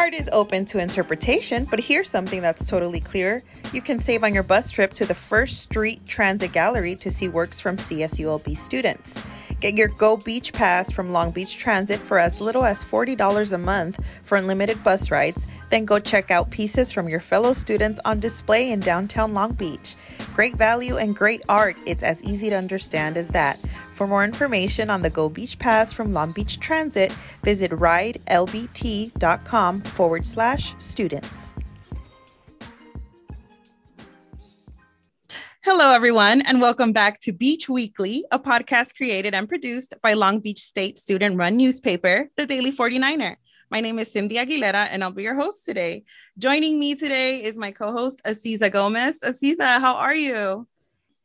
Art is open to interpretation, but here's something that's totally clear. You can save on your bus trip to the First Street Transit Gallery to see works from CSULB students. Get your Go Beach Pass from Long Beach Transit for as little as $40 a month for unlimited bus rides, then go check out pieces from your fellow students on display in downtown Long Beach. Great value and great art, it's as easy to understand as that. For more information on the Go Beach Pass from Long Beach Transit, visit ridelbt.com forward slash students. Hello, everyone, and welcome back to Beach Weekly, a podcast created and produced by Long Beach State student run newspaper, The Daily 49er. My name is Cindy Aguilera, and I'll be your host today. Joining me today is my co host, Aziza Gomez. Aziza, how are you?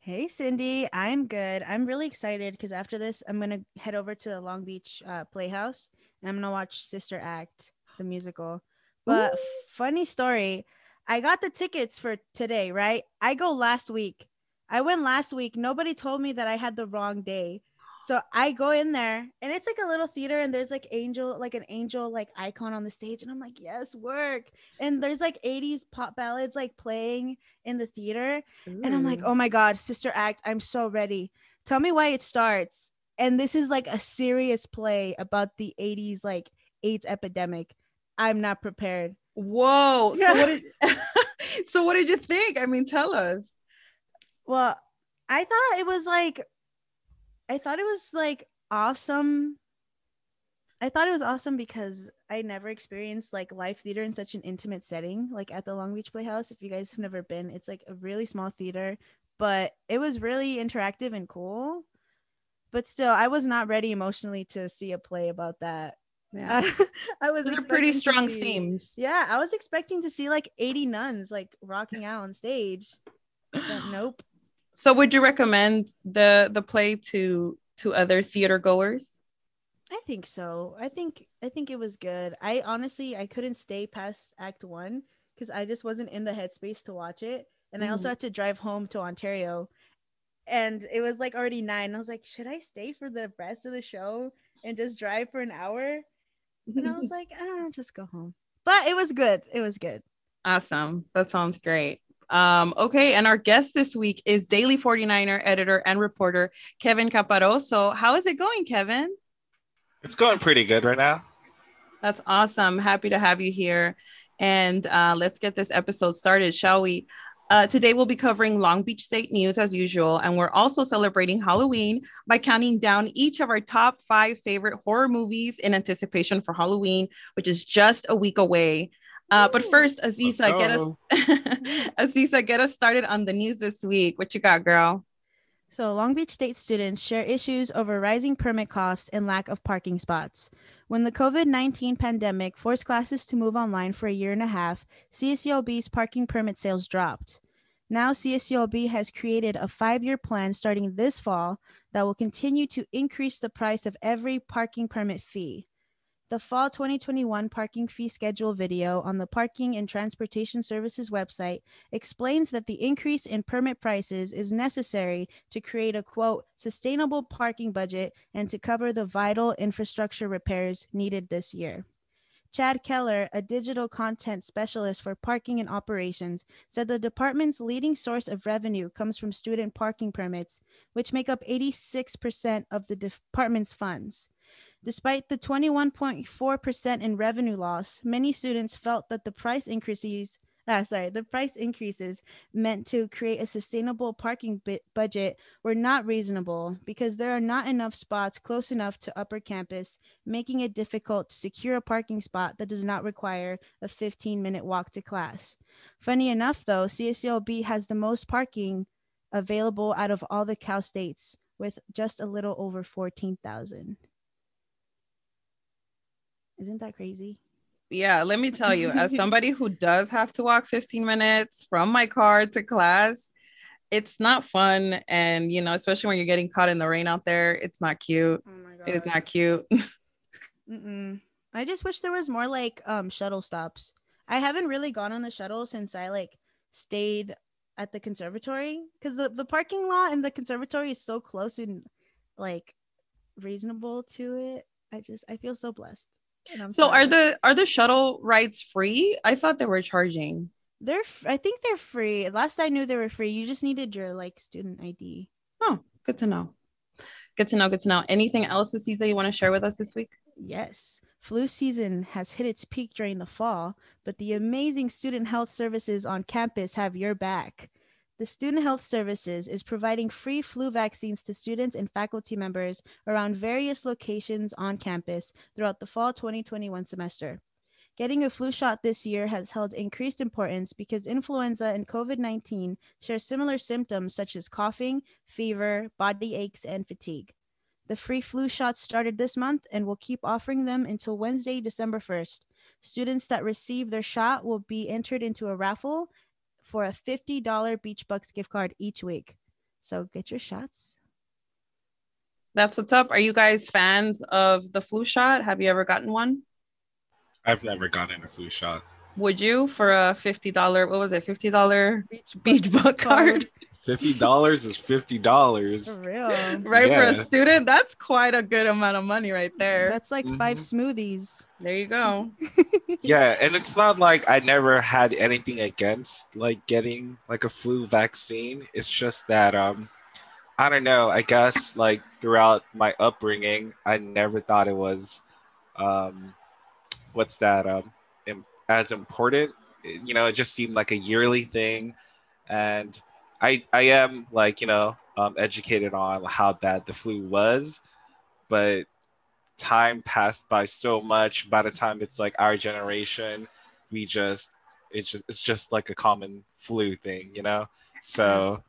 Hey, Cindy. I'm good. I'm really excited because after this, I'm going to head over to the Long Beach uh, Playhouse and I'm going to watch Sister Act, the musical. But Ooh. funny story, I got the tickets for today, right? I go last week. I went last week. Nobody told me that I had the wrong day. So I go in there and it's like a little theater and there's like angel, like an angel like icon on the stage. And I'm like, yes, work. And there's like 80s pop ballads like playing in the theater. Ooh. And I'm like, oh my God, Sister Act, I'm so ready. Tell me why it starts. And this is like a serious play about the 80s like AIDS epidemic. I'm not prepared. Whoa. So what did so what did you think? I mean, tell us. Well, I thought it was like I thought it was like awesome. I thought it was awesome because I never experienced like live theater in such an intimate setting, like at the Long Beach Playhouse. If you guys have never been, it's like a really small theater, but it was really interactive and cool. But still, I was not ready emotionally to see a play about that. Yeah. I was Those are pretty strong see, themes. Yeah, I was expecting to see like 80 nuns like rocking out on stage. But nope. So would you recommend the the play to to other theater goers? I think so. I think I think it was good. I honestly I couldn't stay past act 1 cuz I just wasn't in the headspace to watch it and mm. I also mm-hmm. had to drive home to Ontario and it was like already 9. I was like, "Should I stay for the rest of the show and just drive for an hour?" And I was like, "Oh, just go home." But it was good. It was good. Awesome. That sounds great. Um, okay, and our guest this week is Daily 49er editor and reporter Kevin Caparoso. How is it going, Kevin? It's going pretty good right now. That's awesome. Happy to have you here. And uh, let's get this episode started, shall we? Uh, today we'll be covering Long Beach State news as usual, and we're also celebrating Halloween by counting down each of our top five favorite horror movies in anticipation for Halloween, which is just a week away. Uh, but first, Aziza, get us Aziza, get us started on the news this week. What you got, girl? So, Long Beach State students share issues over rising permit costs and lack of parking spots. When the COVID 19 pandemic forced classes to move online for a year and a half, CSULB's parking permit sales dropped. Now, CSULB has created a five year plan starting this fall that will continue to increase the price of every parking permit fee. The fall 2021 parking fee schedule video on the Parking and Transportation Services website explains that the increase in permit prices is necessary to create a quote, sustainable parking budget and to cover the vital infrastructure repairs needed this year. Chad Keller, a digital content specialist for parking and operations, said the department's leading source of revenue comes from student parking permits, which make up 86% of the department's funds. Despite the 21.4% in revenue loss, many students felt that the price increases uh, sorry, the price increases meant to create a sustainable parking budget were not reasonable because there are not enough spots close enough to upper campus, making it difficult to secure a parking spot that does not require a 15 minute walk to class. Funny enough, though, CSULB has the most parking available out of all the Cal states with just a little over 14,000. Isn't that crazy? Yeah, let me tell you, as somebody who does have to walk 15 minutes from my car to class, it's not fun. And, you know, especially when you're getting caught in the rain out there, it's not cute. Oh it is not cute. Mm-mm. I just wish there was more like um shuttle stops. I haven't really gone on the shuttle since I like stayed at the conservatory because the, the parking lot and the conservatory is so close and like reasonable to it. I just I feel so blessed. So are the are the shuttle rides free? I thought they were charging. they're f- I think they're free. Last I knew they were free. You just needed your like student ID. Oh, good to know. Good to know. Good to know. Anything else, Aziza, you want to share with us this week? Yes, flu season has hit its peak during the fall, but the amazing student health services on campus have your back. The Student Health Services is providing free flu vaccines to students and faculty members around various locations on campus throughout the fall 2021 semester. Getting a flu shot this year has held increased importance because influenza and COVID 19 share similar symptoms such as coughing, fever, body aches, and fatigue. The free flu shots started this month and will keep offering them until Wednesday, December 1st. Students that receive their shot will be entered into a raffle for a $50 Beach Bucks gift card each week. So get your shots. That's what's up. Are you guys fans of the flu shot? Have you ever gotten one? I've never gotten a flu shot. Would you for a fifty dollar? What was it? Fifty dollar Beach beach book card, Fifty dollars is fifty dollars. For real. right? For a student, that's quite a good amount of money right there. That's like five smoothies. there you go. Yeah, and it's not like I never had anything against like getting like a flu vaccine. It's just that um I don't know, I guess like throughout my upbringing, I never thought it was um what's that um as important. You know, it just seemed like a yearly thing and I I am like, you know, um educated on how bad the flu was, but time passed by so much. By the time it's like our generation we just it's just it's just like a common flu thing you know? So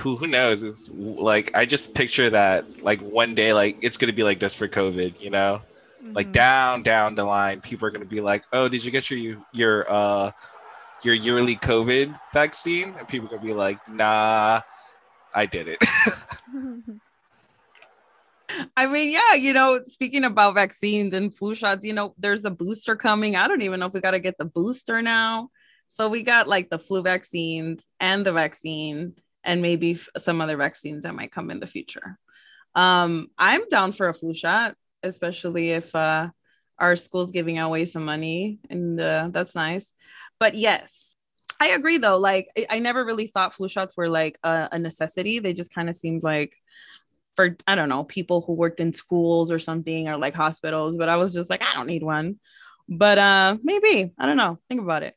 who, who knows? It's like i just picture that like one day like it's gonna be like this for covid you know? Like Mhm. down down the line people are gonna be like oh did you get your your uh your yearly covid vaccine and people gonna be like nah i did it I mean, yeah, you know, speaking about vaccines and flu shots, you know, there's a booster coming. I don't even know if we got to get the booster now. So we got like the flu vaccines and the vaccine, and maybe f- some other vaccines that might come in the future. Um, I'm down for a flu shot, especially if uh, our school's giving away some money, and uh, that's nice. But yes, I agree though. Like, I, I never really thought flu shots were like a, a necessity. They just kind of seemed like for I don't know people who worked in schools or something or like hospitals, but I was just like I don't need one. But uh maybe I don't know. Think about it.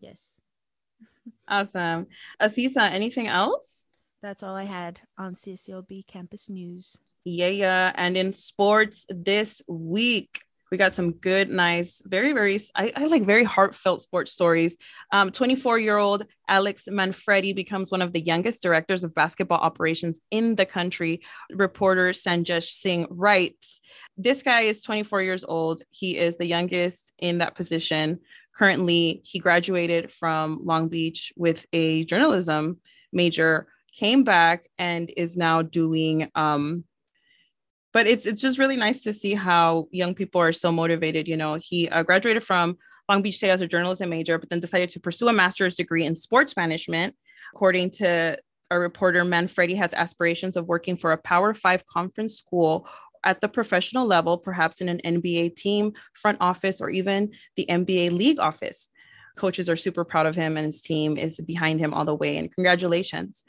yes. Awesome, Aziza. Anything else? That's all I had on CSULB campus news. Yeah, yeah. And in sports this week, we got some good, nice, very, very, I, I like very heartfelt sports stories. 24 year old Alex Manfredi becomes one of the youngest directors of basketball operations in the country. Reporter Sanjesh Singh writes This guy is 24 years old. He is the youngest in that position. Currently, he graduated from Long Beach with a journalism major, came back, and is now doing um, but it's it's just really nice to see how young people are so motivated. You know, he uh, graduated from Long Beach State as a journalism major, but then decided to pursue a master's degree in sports management. According to a reporter, Manfredi has aspirations of working for a Power Five conference school at the professional level, perhaps in an NBA team, front office, or even the NBA league office. Coaches are super proud of him, and his team is behind him all the way. And congratulations.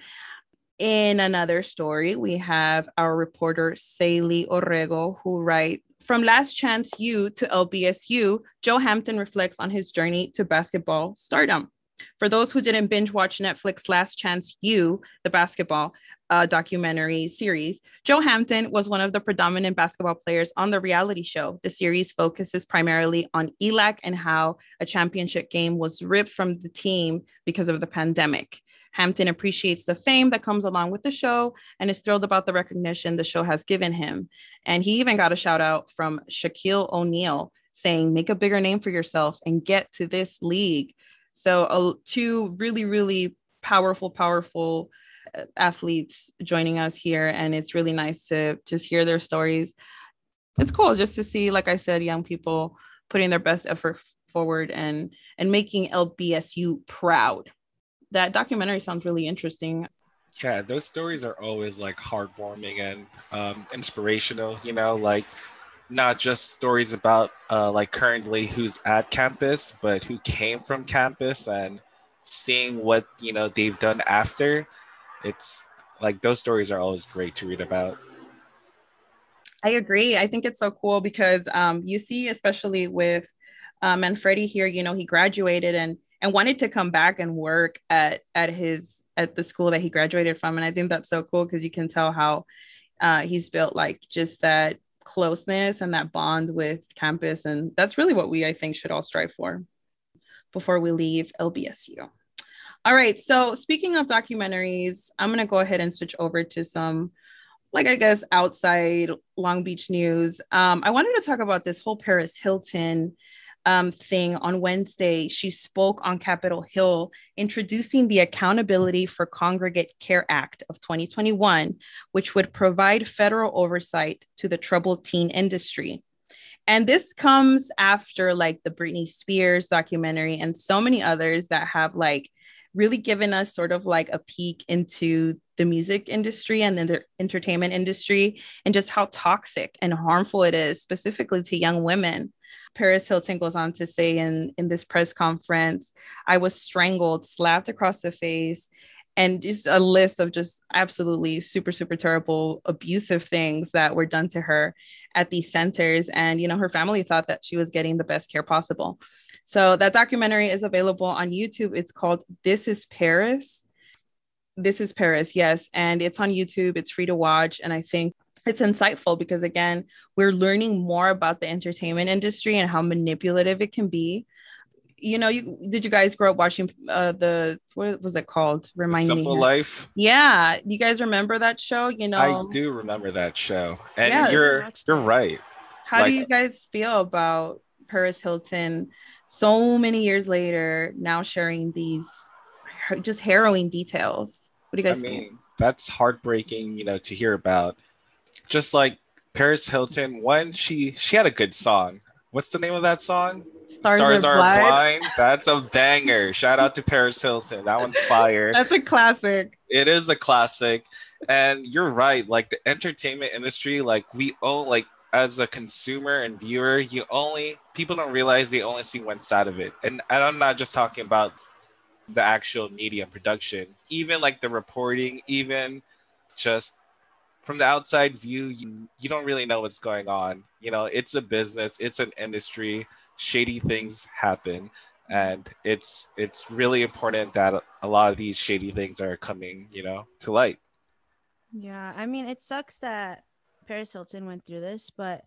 In another story, we have our reporter, Saley Orrego, who writes From Last Chance U to LBSU, Joe Hampton reflects on his journey to basketball stardom. For those who didn't binge watch Netflix Last Chance U, the basketball uh, documentary series, Joe Hampton was one of the predominant basketball players on the reality show. The series focuses primarily on ELAC and how a championship game was ripped from the team because of the pandemic. Hampton appreciates the fame that comes along with the show and is thrilled about the recognition the show has given him. And he even got a shout out from Shaquille O'Neal saying, make a bigger name for yourself and get to this league. So, uh, two really, really powerful, powerful uh, athletes joining us here. And it's really nice to just hear their stories. It's cool just to see, like I said, young people putting their best effort forward and and making LBSU proud that documentary sounds really interesting. Yeah, those stories are always like heartwarming and um, inspirational. You know, like not just stories about uh, like currently who's at campus, but who came from campus and seeing what you know they've done after. It's like those stories are always great to read about. I agree. I think it's so cool because um, you see, especially with um, Manfredi here, you know, he graduated and and wanted to come back and work at at his at the school that he graduated from, and I think that's so cool because you can tell how uh, he's built like just that closeness and that bond with campus, and that's really what we I think should all strive for before we leave LBSU. All right, so speaking of documentaries, I'm gonna go ahead and switch over to some like I guess outside Long Beach news. Um, I wanted to talk about this whole Paris Hilton um, thing on Wednesday. She spoke on Capitol Hill introducing the Accountability for Congregate Care Act of 2021, which would provide federal oversight to the troubled teen industry. And this comes after like the Britney Spears documentary and so many others that have like really given us sort of like a peek into the music industry and then the entertainment industry and just how toxic and harmful it is specifically to young women paris hilton goes on to say in in this press conference i was strangled slapped across the face and just a list of just absolutely super super terrible abusive things that were done to her at these centers. And you know her family thought that she was getting the best care possible. So that documentary is available on youtube. It's called this is paris. This is Paris, yes. And it's on YouTube, it's free to watch. And I think it's insightful because, again, we're learning more about the entertainment industry and how manipulative it can be. You know, you did you guys grow up watching uh, the what was it called? Remind Simple me. Life. Yeah, you guys remember that show? You know, I do remember that show, and yeah, you're you're right. How like, do you guys feel about Paris Hilton? So many years later, now sharing these just harrowing details. What do you guys I mean, think? That's heartbreaking, you know, to hear about. Just like Paris Hilton, one she she had a good song. What's the name of that song? Stars, Stars are, are blind. That's a banger. Shout out to Paris Hilton. That one's fire. That's a classic. It is a classic. And you're right. Like the entertainment industry, like we own like as a consumer and viewer, you only people don't realize they only see one side of it. And, and I'm not just talking about the actual media production, even like the reporting, even just from the outside view, you, you don't really know what's going on. You know, it's a business, it's an industry, shady things happen. And it's it's really important that a lot of these shady things are coming, you know, to light. Yeah, I mean, it sucks that Paris Hilton went through this, but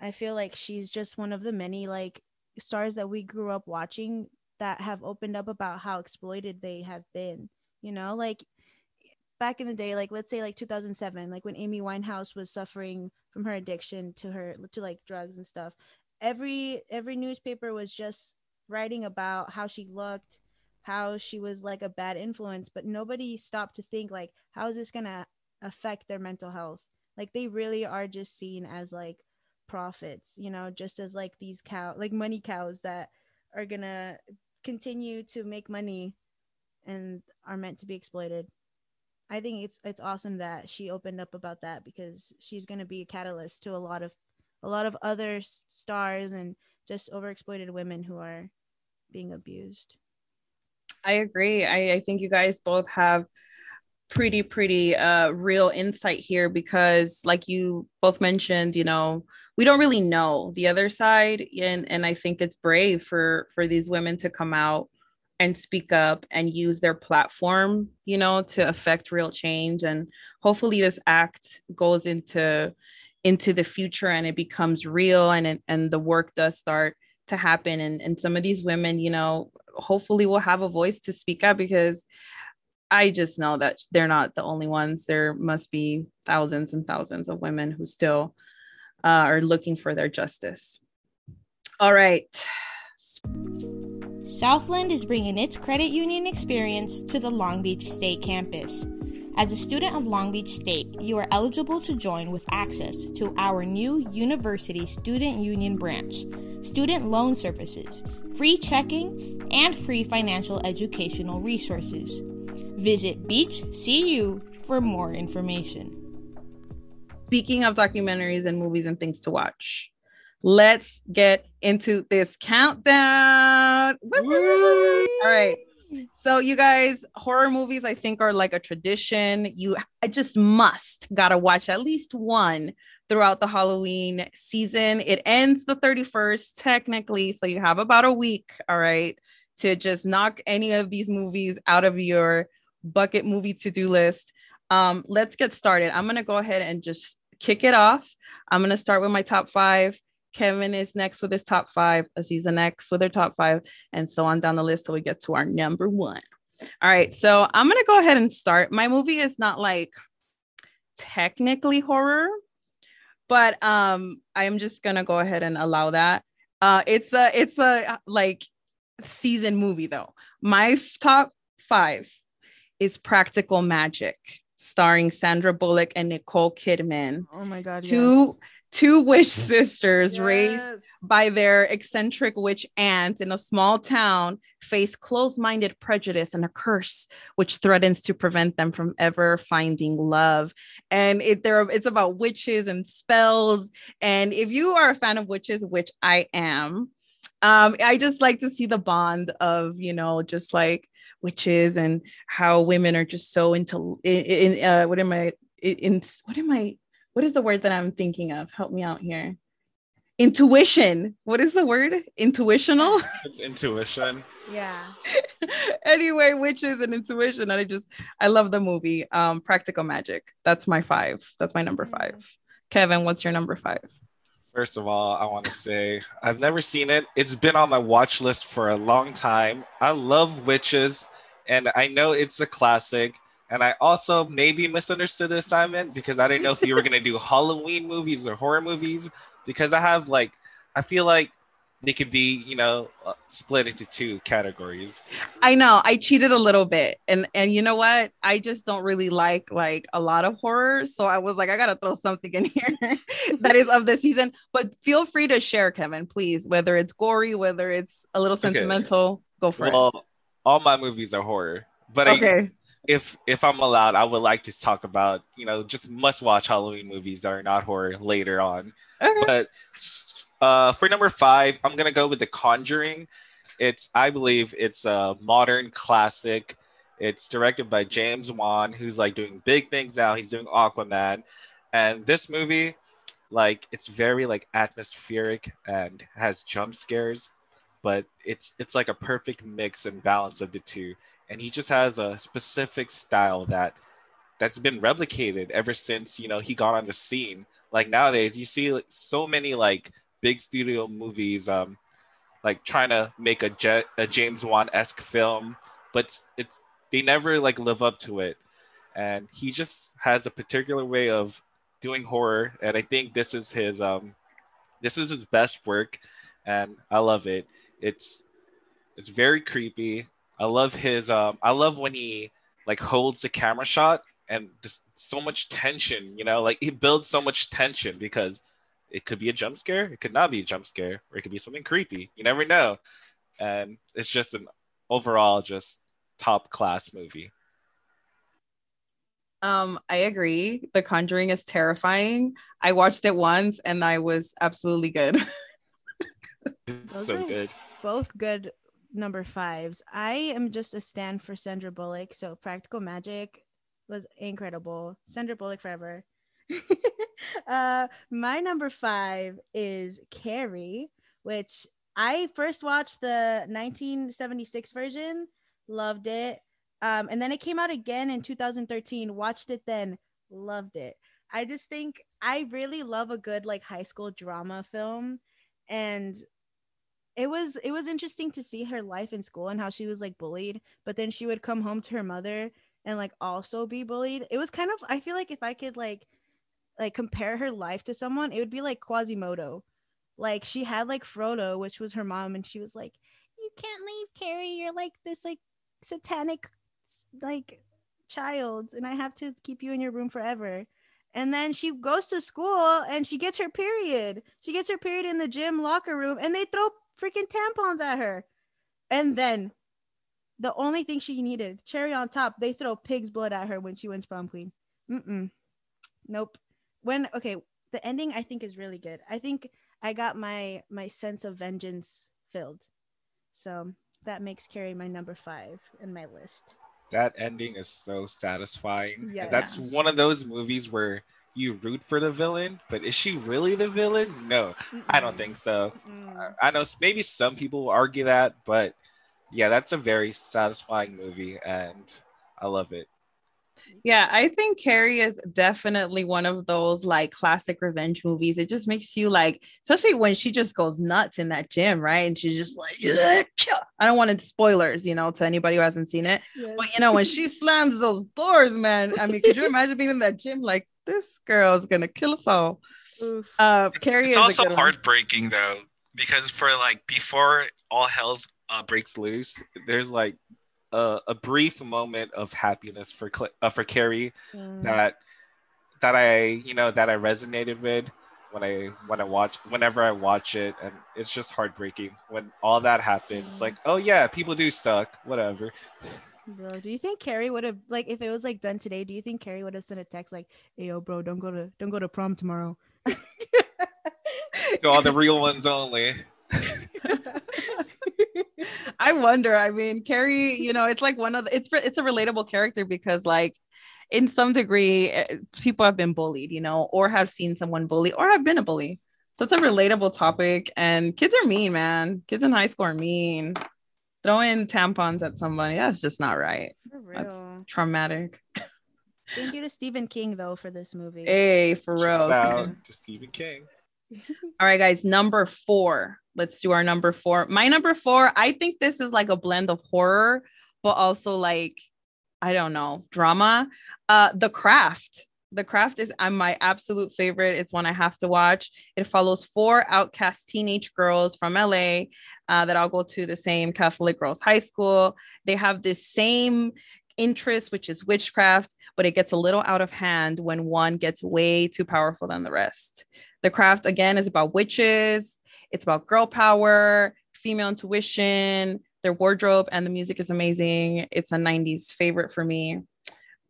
I feel like she's just one of the many like stars that we grew up watching that have opened up about how exploited they have been you know like back in the day like let's say like 2007 like when amy winehouse was suffering from her addiction to her to like drugs and stuff every every newspaper was just writing about how she looked how she was like a bad influence but nobody stopped to think like how is this gonna affect their mental health like they really are just seen as like profits you know just as like these cow like money cows that are gonna continue to make money and are meant to be exploited. I think it's it's awesome that she opened up about that because she's going to be a catalyst to a lot of a lot of other stars and just overexploited women who are being abused. I agree. I, I think you guys both have pretty pretty uh real insight here because like you both mentioned you know we don't really know the other side and and i think it's brave for for these women to come out and speak up and use their platform you know to affect real change and hopefully this act goes into into the future and it becomes real and and the work does start to happen and and some of these women you know hopefully will have a voice to speak up because I just know that they're not the only ones. There must be thousands and thousands of women who still uh, are looking for their justice. All right. Southland is bringing its credit union experience to the Long Beach State campus. As a student of Long Beach State, you are eligible to join with access to our new University Student Union branch, student loan services, free checking, and free financial educational resources. Visit Beach CU for more information. speaking of documentaries and movies and things to watch, let's get into this countdown. All right. So you guys, horror movies I think are like a tradition. You I just must got to watch at least one throughout the Halloween season. It ends the 31st technically, so you have about a week, all right, to just knock any of these movies out of your bucket movie to-do list. Um, let's get started. I'm going to go ahead and just kick it off. I'm going to start with my top 5. Kevin is next with his top five, Aziza next with her top five, and so on down the list till we get to our number one. All right, so I'm gonna go ahead and start. My movie is not like technically horror, but um, I'm just gonna go ahead and allow that. Uh, it's a it's a like season movie though. My f- top five is Practical Magic, starring Sandra Bullock and Nicole Kidman. Oh my god. Two yes. Two witch sisters raised by their eccentric witch aunt in a small town face closed-minded prejudice and a curse which threatens to prevent them from ever finding love. And it there it's about witches and spells. And if you are a fan of witches which i am um i just like to see the bond of you know just like witches and how women are just so into in, in uh what am i in, in what am i what is the word that i'm thinking of help me out here intuition what is the word intuitional It's intuition. Yeah. anyway witches and intuition and i just i love the movie um practical magic that's my five that's my number five kevin what's your number five First of all, I want to say I've never seen it. It's been on my watch list for a long time. I love witches, and I know it's a classic. And I also maybe misunderstood the assignment because I didn't know if you were gonna do Halloween movies or horror movies because I have like I feel like they could be you know uh, split into two categories. i know i cheated a little bit and and you know what i just don't really like like a lot of horror so i was like i gotta throw something in here that is of the season but feel free to share kevin please whether it's gory whether it's a little Okay. sentimental go for it. Well, all my movies are horror, but it I, okay if if I'm allowed, I would like to talk about you know just must watch Halloween movies that are not horror later on. okay But uh, for number five, I'm gonna go with The Conjuring. It's I believe it's a modern classic. It's directed by James Wan, who's like doing big things now. He's doing Aquaman, and this movie, like, it's very like atmospheric and has jump scares, but it's it's like a perfect mix and balance of the two. And he just has a specific style that that's been replicated ever since you know he got on the scene. Like nowadays, you see so many like big studio movies, um, like trying to make a, Jet, a James Wan esque film, but it's, it's they never like live up to it. And he just has a particular way of doing horror, and I think this is his um, this is his best work, and I love it. It's it's very creepy. I love his um, I love when he like holds the camera shot and just so much tension, you know, like he builds so much tension because it could be a jump scare, it could not be a jump scare, or it could be something creepy. You never know. And it's just an overall just top class movie. Um, I agree. The Conjuring is terrifying. I watched it once and I was absolutely good. So good. Both good number fives. I am just a stand for Sandra Bullock. So Practical Magic was incredible. Sandra Bullock forever. uh, my number five is Carrie, which I first watched the 1976 version, loved it. Um, and then it came out again in 2013, watched it then, loved it. I just think I really love a good like high school drama film and it was it was interesting to see her life in school and how she was like bullied but then she would come home to her mother and like also be bullied. It was kind of i feel like if i could like like compare her life to someone it would be like quasimodo. Like she had like frollo which was her mom and she was like you can't leave carrie. You're like this like satanic like child and i have to keep you in your room forever. And then she goes to school and she gets her period. She gets her period in the gym locker room and they throw freaking tampons at her. And then the only thing she needed, cherry on top, they throw pig's blood at her when she wins prom queen. Mm-mm. Nope. when okay, the ending I think is really good. I think I got my my sense of vengeance filled. So that makes Carrie my number five in my list. That ending is so satisfying. Yes. That's one of those movies where you root for the villain, but is she really the villain? No, I don't think so. Mm. I- know maybe some people will argue that, but yeah, that's a very satisfying movie, and I love it. Yeah, I think Carrie is definitely one of those like classic revenge movies. It just makes you like, especially when she just goes nuts in that gym, right? And she's just like, "Yeah. I don't want it spoilers, you know, to anybody who hasn't seen it. Yes. But you know, when she slams those doors, man, I mean, could you imagine being in that gym like this girl's gonna kill us all? Oof. Uh, Carrie it's is also good one. heartbreaking though, because for like before all hell's uh, breaks loose, there's like a, a brief moment of happiness for Cl- uh, for Carrie Mm. that that I you know that I resonated with when I when I watch whenever I watch it and it's just heartbreaking when all that happens. It's like, oh yeah, people do suck, whatever. Bro, do you think Carrie would have like if it was like done today? Do you think Carrie would have sent a text like, "Hey, yo, bro, don't go to don't go to prom tomorrow." To all the real ones only. I wonder. I mean, Carrie, you know, it's like one of the, it's it's a relatable character because like in some degree eh, people have been bullied, you know, or have seen someone bully or have been a bully. So it's a relatable topic and kids are mean, man. Kids in high school are mean. Throwing tampons at somebody, that's just not right. That's traumatic. Thank you to Stephen King though for this movie. Hey, for real. Shout out to Stephen King. All right, guys, number four. Let's do our number four. My number four, I think this is like a blend of horror, but also like, I don't know, drama. Uh, The Craft. The Craft is I'm my absolute favorite. It's one I have to watch. It follows four outcast teenage girls from LA uh, that all go to the same Catholic girls' high school. They have this same interest, which is witchcraft, but it gets a little out of hand when one gets way too powerful than the rest. The craft again is about witches. It's about girl power, female intuition. Their wardrobe and the music is amazing. It's a '90s favorite for me.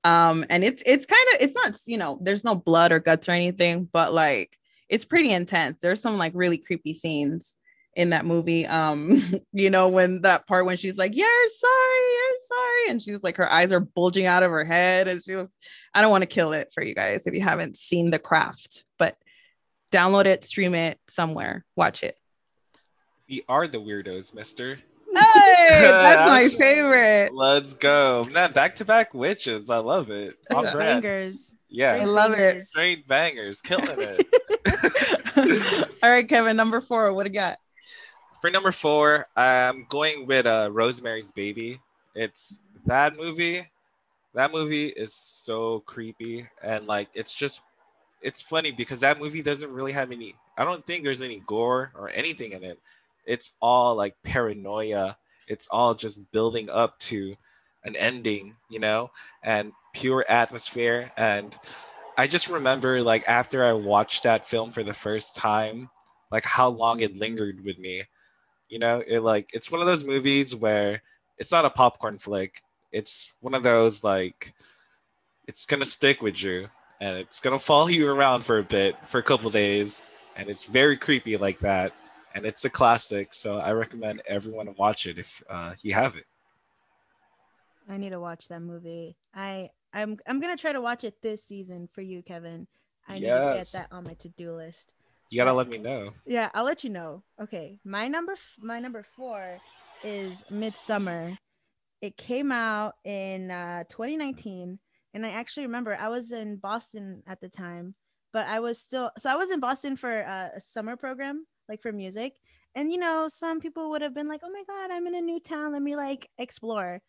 Um, and it's it's kind of it's not you know there's no blood or guts or anything, but like it's pretty intense. There's some like really creepy scenes in that movie. Um, you know when that part when she's like, "You're sorry, you're sorry," and she's like her eyes are bulging out of her head, and she. I don't want to kill it for you guys if you haven't seen The Craft, but download it, stream it somewhere, watch it. We are the weirdos, mister. Hey, that's my favorite. Let's go. Man, back to back witches. I love it. On Yeah. brand. Bangers. Yeah. I love it. bangers. Straight bangers. Killing it. All right, Kevin, number four. What do you got? For number four, I'm going with uh, Rosemary's Baby. It's that movie. That movie is so creepy and like it's just it's funny because that movie doesn't really have any. I don't think there's any gore or anything in it. It's all like paranoia. It's all just building up to an ending, you know, and pure atmosphere. And I just remember like after I watched that film for the first time, like how long it lingered with me you know it like it's one of those movies where it's not a popcorn flick it's one of those like it's gonna stick with you and it's gonna follow you around for a bit for a couple days and it's very creepy like that and it's a classic so i recommend everyone watch it if uh, you have it I need to watch that movie. I I'm I'm gonna try to watch it this season for you, Kevin. I need to get that on my to do list. you gotta let me know Yeah, I'll let you know. Okay, my number f- my number four is Midsommar. It came out in uh, 2019, and I actually remember I was in Boston at the time, but I was still so I was in Boston for uh, a summer program, like for music. And you know, some people would have been like, "Oh my god, I'm in a new town. Let me like explore."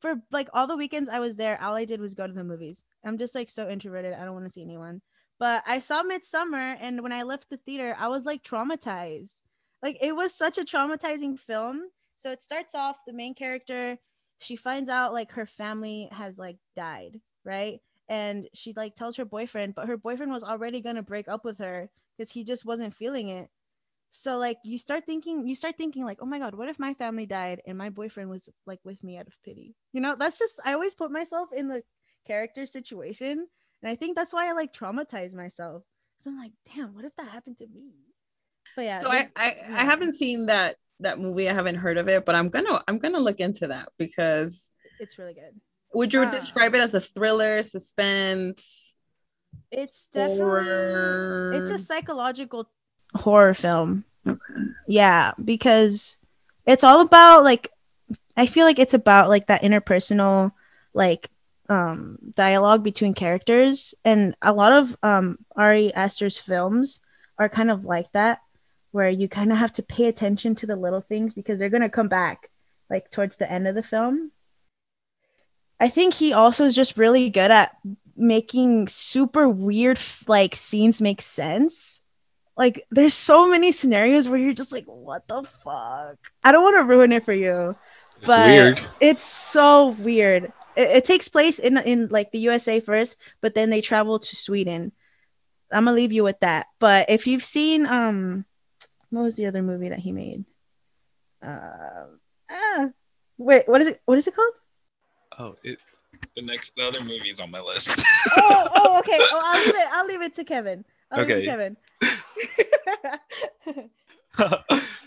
For like all the weekends I was there, all I did was go to the movies. I'm just like so introverted. I don't want to see anyone. But I saw Midsommar, and when I left the theater, I was like traumatized. Like it was such a traumatizing film. So it starts off the main character, she finds out like her family has like died, right? And she like tells her boyfriend, but her boyfriend was already gonna break up with her because he just wasn't feeling it. So like you start thinking, you start thinking like, oh my god, what if my family died and my boyfriend was like with me out of pity? You know, that's just I always put myself in the character situation and I think that's why I like traumatize myself. So I'm like, damn, what if that happened to me? But yeah. So I, I yeah. I haven't seen that that movie. I haven't heard of it, but I'm gonna I'm gonna look into that because it's really good. would you Ah. describe it as a thriller, suspense, It's definitely horror? it's a psychological horror film. okay. Yeah, because it's all about like I feel like it's about like that interpersonal like um dialogue between characters and a lot of um Ari Aster's films are kind of like that where you kind of have to pay attention to the little things because they're going to come back like towards the end of the film. I think he also is just really good at making super weird like scenes make sense like there's so many scenarios where you're just like what the fuck? I don't want to ruin it for you It's but weird. it's so weird. It, it takes place in in like the usa first but then they travel to sweden. I'm gonna leave you with that. But if you've seen um what was the other movie that he made? Uh ah, wait what is it what is it called? Oh, it, the next the other movie is on my list. oh, oh okay. Oh, i'll leave it i'll leave it to kevin. I'll leave it Okay. to kevin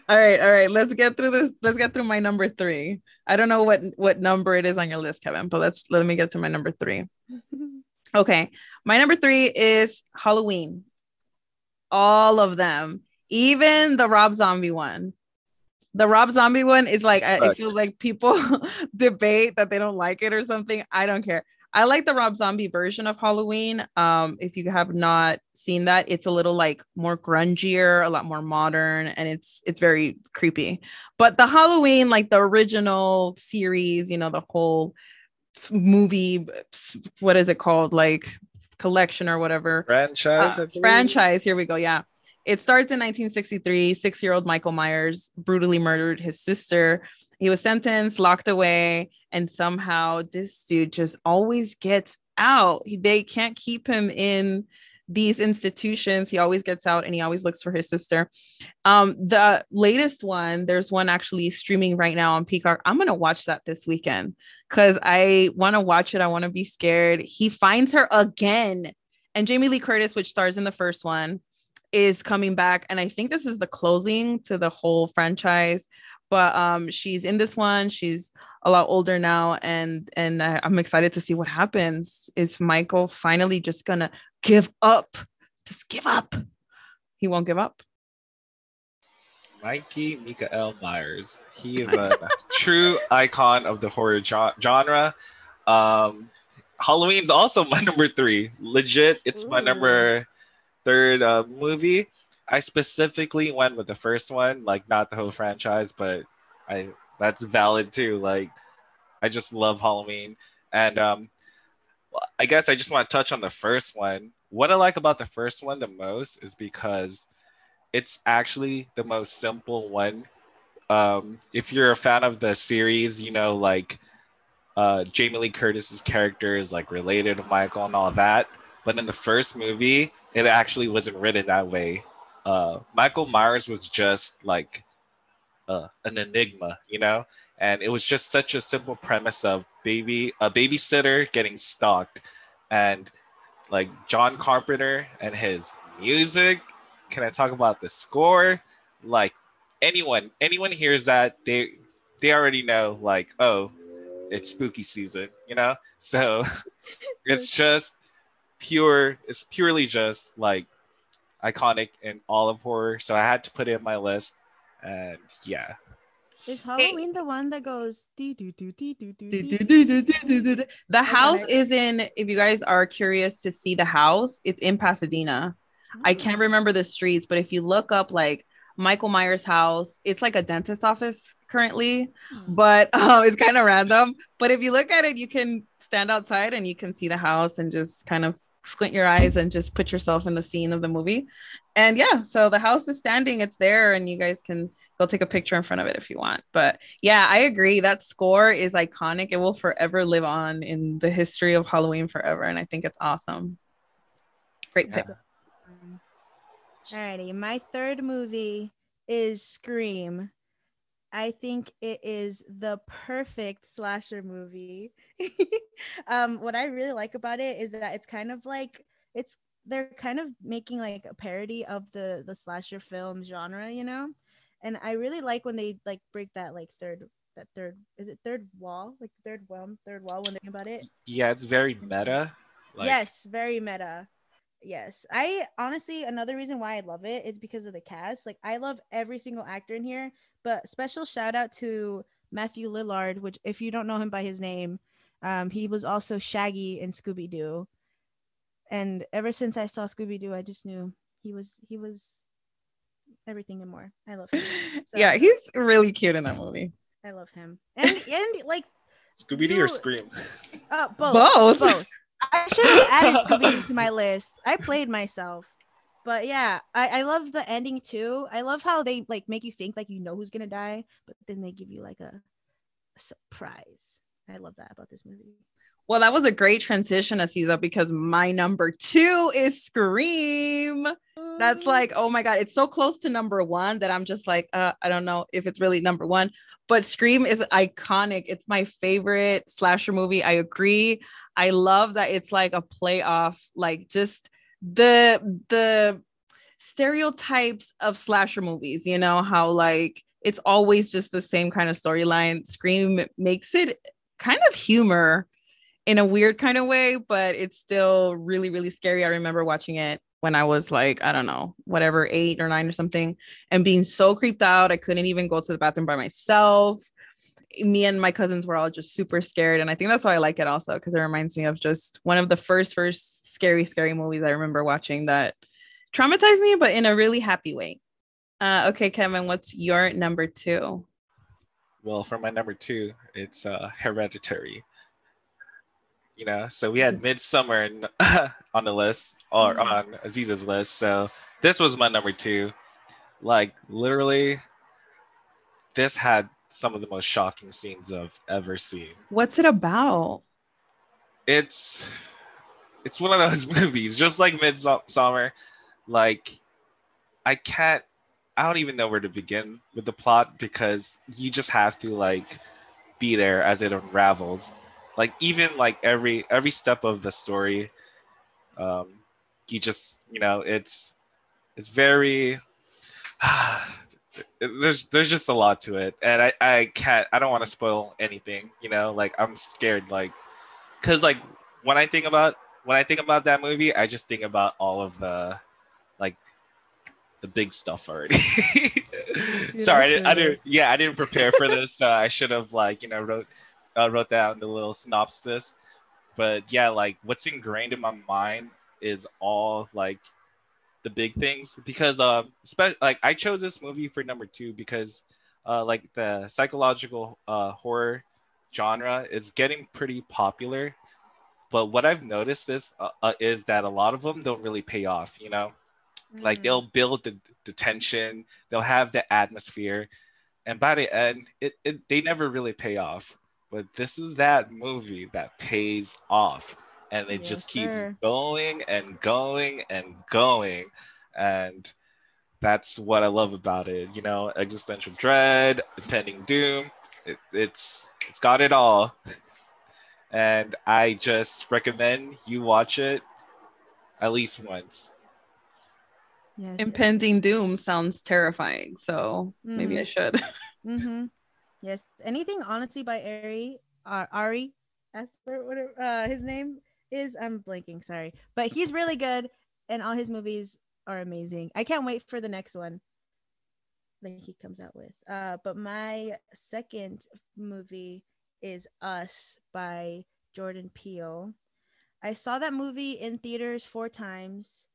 All right, all right. Let's get through this. Let's get through my number three. I don't know what what number it is on your list, Kevin, but let's let me get to my number three. Okay, my number three is Halloween. All of them, even the Rob Zombie one. The Rob Zombie one is like I, I feel like people debate that they don't like it or something. I don't care. I like the Rob Zombie version of Halloween. Um, if you have not seen that, it's a little like more grungier, a lot more modern, and it's it's very creepy. But the Halloween, like the original series, you know, the whole movie, what is it called, like collection or whatever, franchise. Uh, franchise. Here we go. Yeah. It starts in 1963. Six year old Michael Myers brutally murdered his sister. He was sentenced, locked away, and somehow this dude just always gets out. He- They can't keep him in these institutions. He always gets out and he always looks for his sister. Um, the latest one, there's one actually streaming right now on Peacock. I'm gonna watch that this weekend because I want to watch it. I want to be scared. He finds her again. And Jamie Lee Curtis, which stars in the first one, is coming back. And I think this is the closing to the whole franchise. But um, she's in this one. She's a lot older now, and and I, I'm excited to see what happens. Is Michael finally just gonna give up? Just give up. He won't give up. Mikey Mikael Myers. He is a true icon of the horror gen- genre. Um, Halloween's also my number three. Legit, it's my number third uh, movie. I specifically went with the first one, like not the whole franchise, but I that's valid too. Like I just love Halloween, and um, I guess I just want to touch on the first one. What I like about the first one the most is because it's actually the most simple one. Um, if you're a fan of the series, you know, like uh, Jamie Lee Curtis's character is like related to Michael and all that. But in the first movie, it actually wasn't written that way. Uh, Michael Myers was just like uh, an enigma, you know, and it was just such a simple premise of baby a babysitter getting stalked, and like John Carpenter and his music can I talk about the score? Like anyone, anyone hears that they they already know like, oh, it's spooky season, you know? So it's just pure, it's purely just like iconic in all of horror. So I had to put it in my list. And yeah. Is Halloween the one that goes dee doo doo dee doo doo dee? The house is in, if you guys are curious to see the house, it's in Pasadena. I can't remember the streets, but if you look up like Michael Myers' house, it's like a dentist office currently, but um, it's kind of random. But if you look at it, you can stand outside and you can see the house and just kind of squint your eyes and just put yourself in the scene of the movie. And yeah, so the house is standing, it's there, and you guys can go take a picture in front of it if you want. But yeah, I agree. That score is iconic. It will forever live on in the history of Halloween forever. And I think it's awesome. Great pick. Alrighty, my third movie is Scream. I think it is the perfect slasher movie. um, what I really like about it is that it's kind of like it's they're kind of making like a parody of the the slasher film genre, you know. And I really like when they like break that like third that third is it third wall like third wall third wall when they're about it. Yeah, it's very meta. Like, yes, very meta. Yes. I honestly another reason why I love it is because of the cast. Like I love every single actor in here, but special shout out to Matthew Lillard, which if you don't know him by his name, um, he was also Shaggy in Scooby Doo. And ever since I saw Scooby Doo, I just knew he was he was everything and more. I love him. So, yeah, he's really cute in that movie. I love him. And and like Scooby Doo or Scream? Uh, both. Both. Both. I should have added Scooby to my list. I played myself. But yeah, I, I love the ending too. I love how they like make you think like you know who's gonna die, but then they give you like a, a surprise. I love that about this movie. Well, that was a great transition, Aziza, because my number two is Scream. That's like, oh my God, it's so close to number one that I'm just like, uh, I don't know if it's really number one, but Scream is iconic. It's my favorite slasher movie. I agree. I love that it's like a playoff, like just the the stereotypes of slasher movies, you know, how like it's always just the same kind of storyline. Scream makes it kind of humor in a weird kind of way, but it's still really, really scary. I remember watching it when I was like, I don't know, whatever, eight or nine or something, and being so creeped out. I couldn't even go to the bathroom by myself. Me and my cousins were all just super scared. And I think that's why I like it also, because it reminds me of just one of the first, first scary, scary movies I remember watching that traumatized me, but in a really happy way. Uh, okay, Kevin, what's your number two? Well, for my number two, it's uh, Hereditary you know. So we had Midsommar on the list or mm-hmm. on Aziza's list. So this was my number two. Like literally, this had some of the most shocking scenes I've ever seen. What's it about? It's it's one of those movies, just like Midsommar. Like I can't I don't even know where to begin with the plot because you just have to like be there as it unravels. Like even like every every step of the story um you just you know it's it's very there's there's just a lot to it. And i i can't i don't want to spoil anything you know? Like i'm scared like because like when i think about when i think about that movie i just think about all of the like the big stuff already sorry I didn't, I didn't yeah i didn't prepare for this so i should have like you know wrote uh, wrote that in the little synopsis. But yeah, like what's ingrained in my mind is all like the big things because um spe- like I chose this movie for number two because uh like the psychological uh horror genre is getting pretty popular. But what I've noticed is uh, uh, is that a lot of them don't really pay off. You know, mm. like they'll build the, the tension, they'll have the atmosphere, and by the end, it, it they never really pay off but this is that movie that pays off and it yes, just keeps sir. going and going and going and that's what i love about it you know existential dread impending doom it, it's it's got it all and i just recommend you watch it at least once yes impending doom sounds terrifying so mm-hmm. maybe i should mm-hmm. Yes, anything honestly by Ari uh, Ari Aster, whatever uh, his name is. I'm blanking, sorry, but he's really good, and all his movies are amazing. I can't wait for the next one that he comes out with. Uh, but my second movie is Us by Jordan Peele. I saw that movie in theaters four times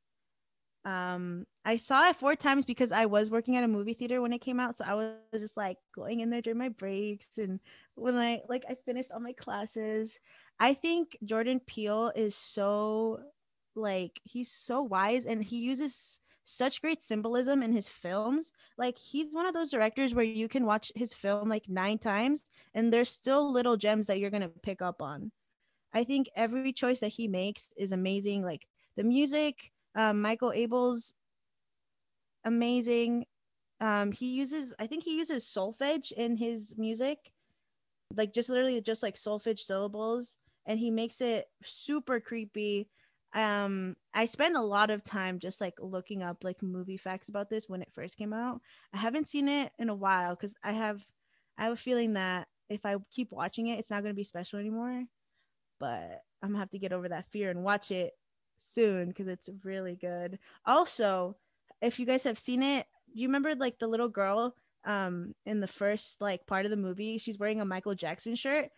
um i saw it four times because i was working at a movie theater when it came out so i was just like going in there during my breaks and when i like i finished all my classes i think jordan peele is so like he's so wise and he uses such great symbolism in his films like he's one of those directors where you can watch his film like nine times and there's still little gems that you're gonna pick up on i think every choice that he makes is amazing like the music um, Michael Abels, amazing. um he uses I think he uses solfege in his music. Like just literally just like solfege syllables and he makes it super creepy. Um I spent a lot of time just like looking up like movie facts about this when it first came out. I haven't seen it in a while cuz I have I have a feeling that if I keep watching it it's not going to be special anymore. But I'm to have to get over that fear and watch it soon because it's really good. Also, if you guys have seen it, you remember like the little girl um in the first like part of the movie? She's wearing a Michael Jackson shirt.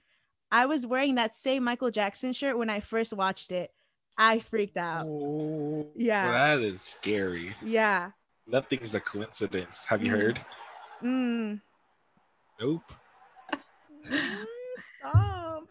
I was wearing that same Michael Jackson shirt when I first watched it. I freaked out. Oh, Yeah. that is scary. Yeah. Nothing's a coincidence. Have you Mm. heard? Mm. Nope. Mm, Stop.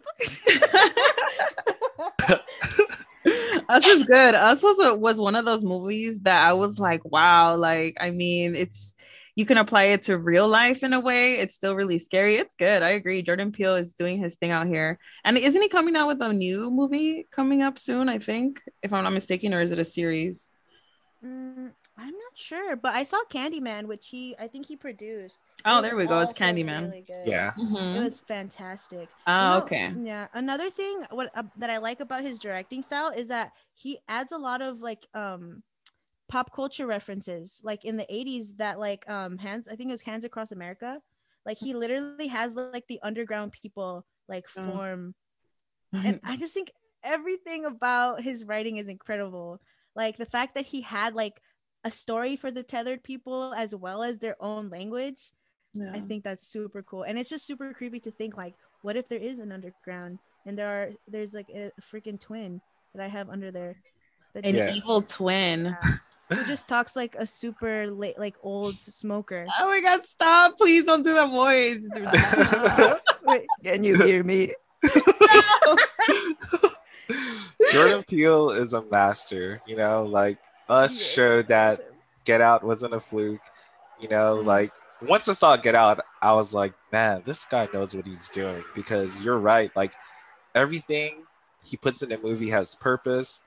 Us is good. Us was a, was one of those movies that I was like, wow, like I mean, it's you can apply it to real life in a way. It's still really scary. It's good. I agree. Jordan Peele is doing his thing out here. And isn't he coming out with a new movie coming up soon, I think, if I'm not mistaken, or is it a series? Mm, I'm not sure, but I saw Candyman, which he I think he produced. Oh, there we go. It's Candyman. really good. Yeah. Mhm. It was fantastic. Oh, You know, okay. Yeah. Another thing what uh, that I like about his directing style is that he adds a lot of like um pop culture references like in the 80s that like um hands I think it was Hands Across America. Like he literally has like the underground people like Oh. form and I just think everything about his writing is incredible. Like the fact that he had like a story for the tethered people as well as their own language. I think that's super cool. And it's just super creepy to think like, what if there is an underground and there are there's like a freaking twin that I have under there An Yeah. just, evil twin. Who just talks like a super late like old smoker. Oh my god, stop. Please don't do that voice. Wait, can you hear me? No. Jordan Peele is a master. You know, like us Yes. showed that Get Out wasn't a fluke. You know, Mhm. like once I saw Get Out, I was like, man, this guy knows what he's doing. Because you're right, like everything he puts in the movie has purpose.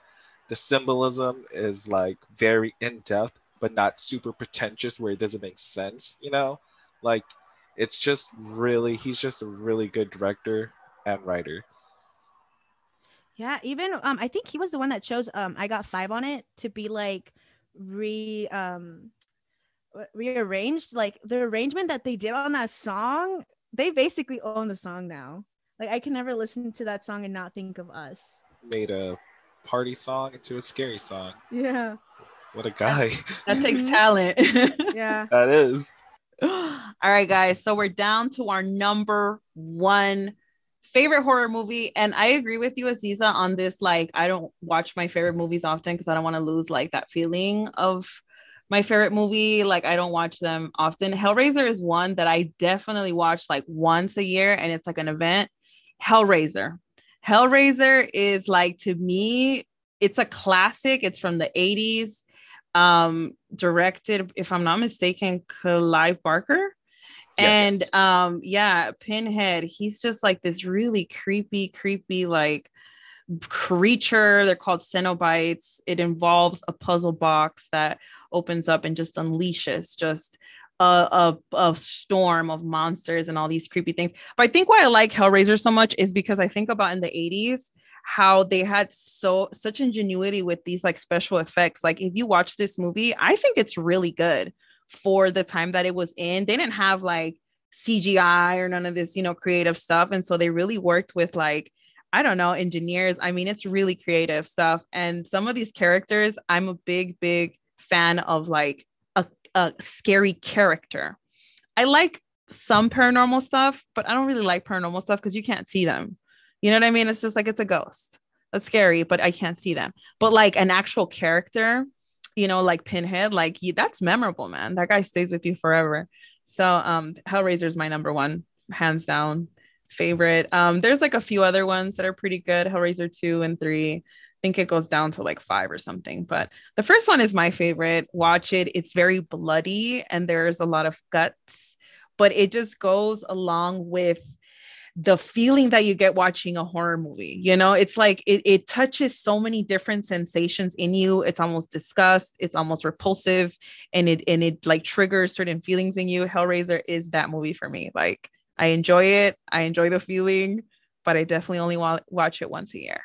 The symbolism is like very in depth, but not super pretentious where it doesn't make sense. You know, like it's just really he's just a really good director and writer. Yeah, even um I think he was the one that chose um I got 5 on it to be like re um rearranged like the arrangement that they did on that song they basically own the song now like i can never listen to that song and not think of us Made a party song into a scary song. yeah What a guy that takes Mhm. talent. yeah that is. All right, guys. So we're down to our number one favorite horror movie. And I agree with you, Aziza, on this. Like, I don't watch my favorite movies often because I don't want to lose like that feeling of my favorite movie. Like, I don't watch them often. Hellraiser is one that I definitely watch like once a year, and it's like an event. Hellraiser. Hellraiser is like to me, it's a classic. It's from the 80s um directed if i'm not mistaken clive barker Yes. and um yeah pinhead he's just like this really creepy creepy like creature they're called cenobites it involves a puzzle box that opens up and just unleashes just a, a, a storm of monsters and all these creepy things. But i think why i like hellraiser so much is because i think about in the 80s how they had so such ingenuity with these like special effects. Like if you watch this movie i think it's really good for the time that it was in. They didn't have like cgi or none of this you know creative stuff. And so they really worked with like i don't know engineers. I mean it's really creative stuff. And some of these characters i'm a big big fan of like a, scary character i like some paranormal stuff but i don't really like paranormal stuff because you can't see them you know what I mean? It's just like it's a ghost. That's scary, but I can't see them. But like an actual character, you know, like Pinhead, like you, that's memorable, man. That guy stays with you forever. So um Hellraiser is my number one, hands down favorite. Um, there's like a few other ones that are pretty good. Hellraiser 2 and 3. Think it goes down to like five or something. But the first one is my favorite. Watch it. It's very bloody and there's a lot of guts, but it just goes along with the feeling that you get watching a horror movie. You know, it's like it, it touches so many different sensations in you. It's almost disgust, it's almost repulsive, and it and it like triggers certain feelings in you. Hellraiser is that movie for me. Like I enjoy it, I enjoy the feeling, but I definitely only wa- watch it once a year.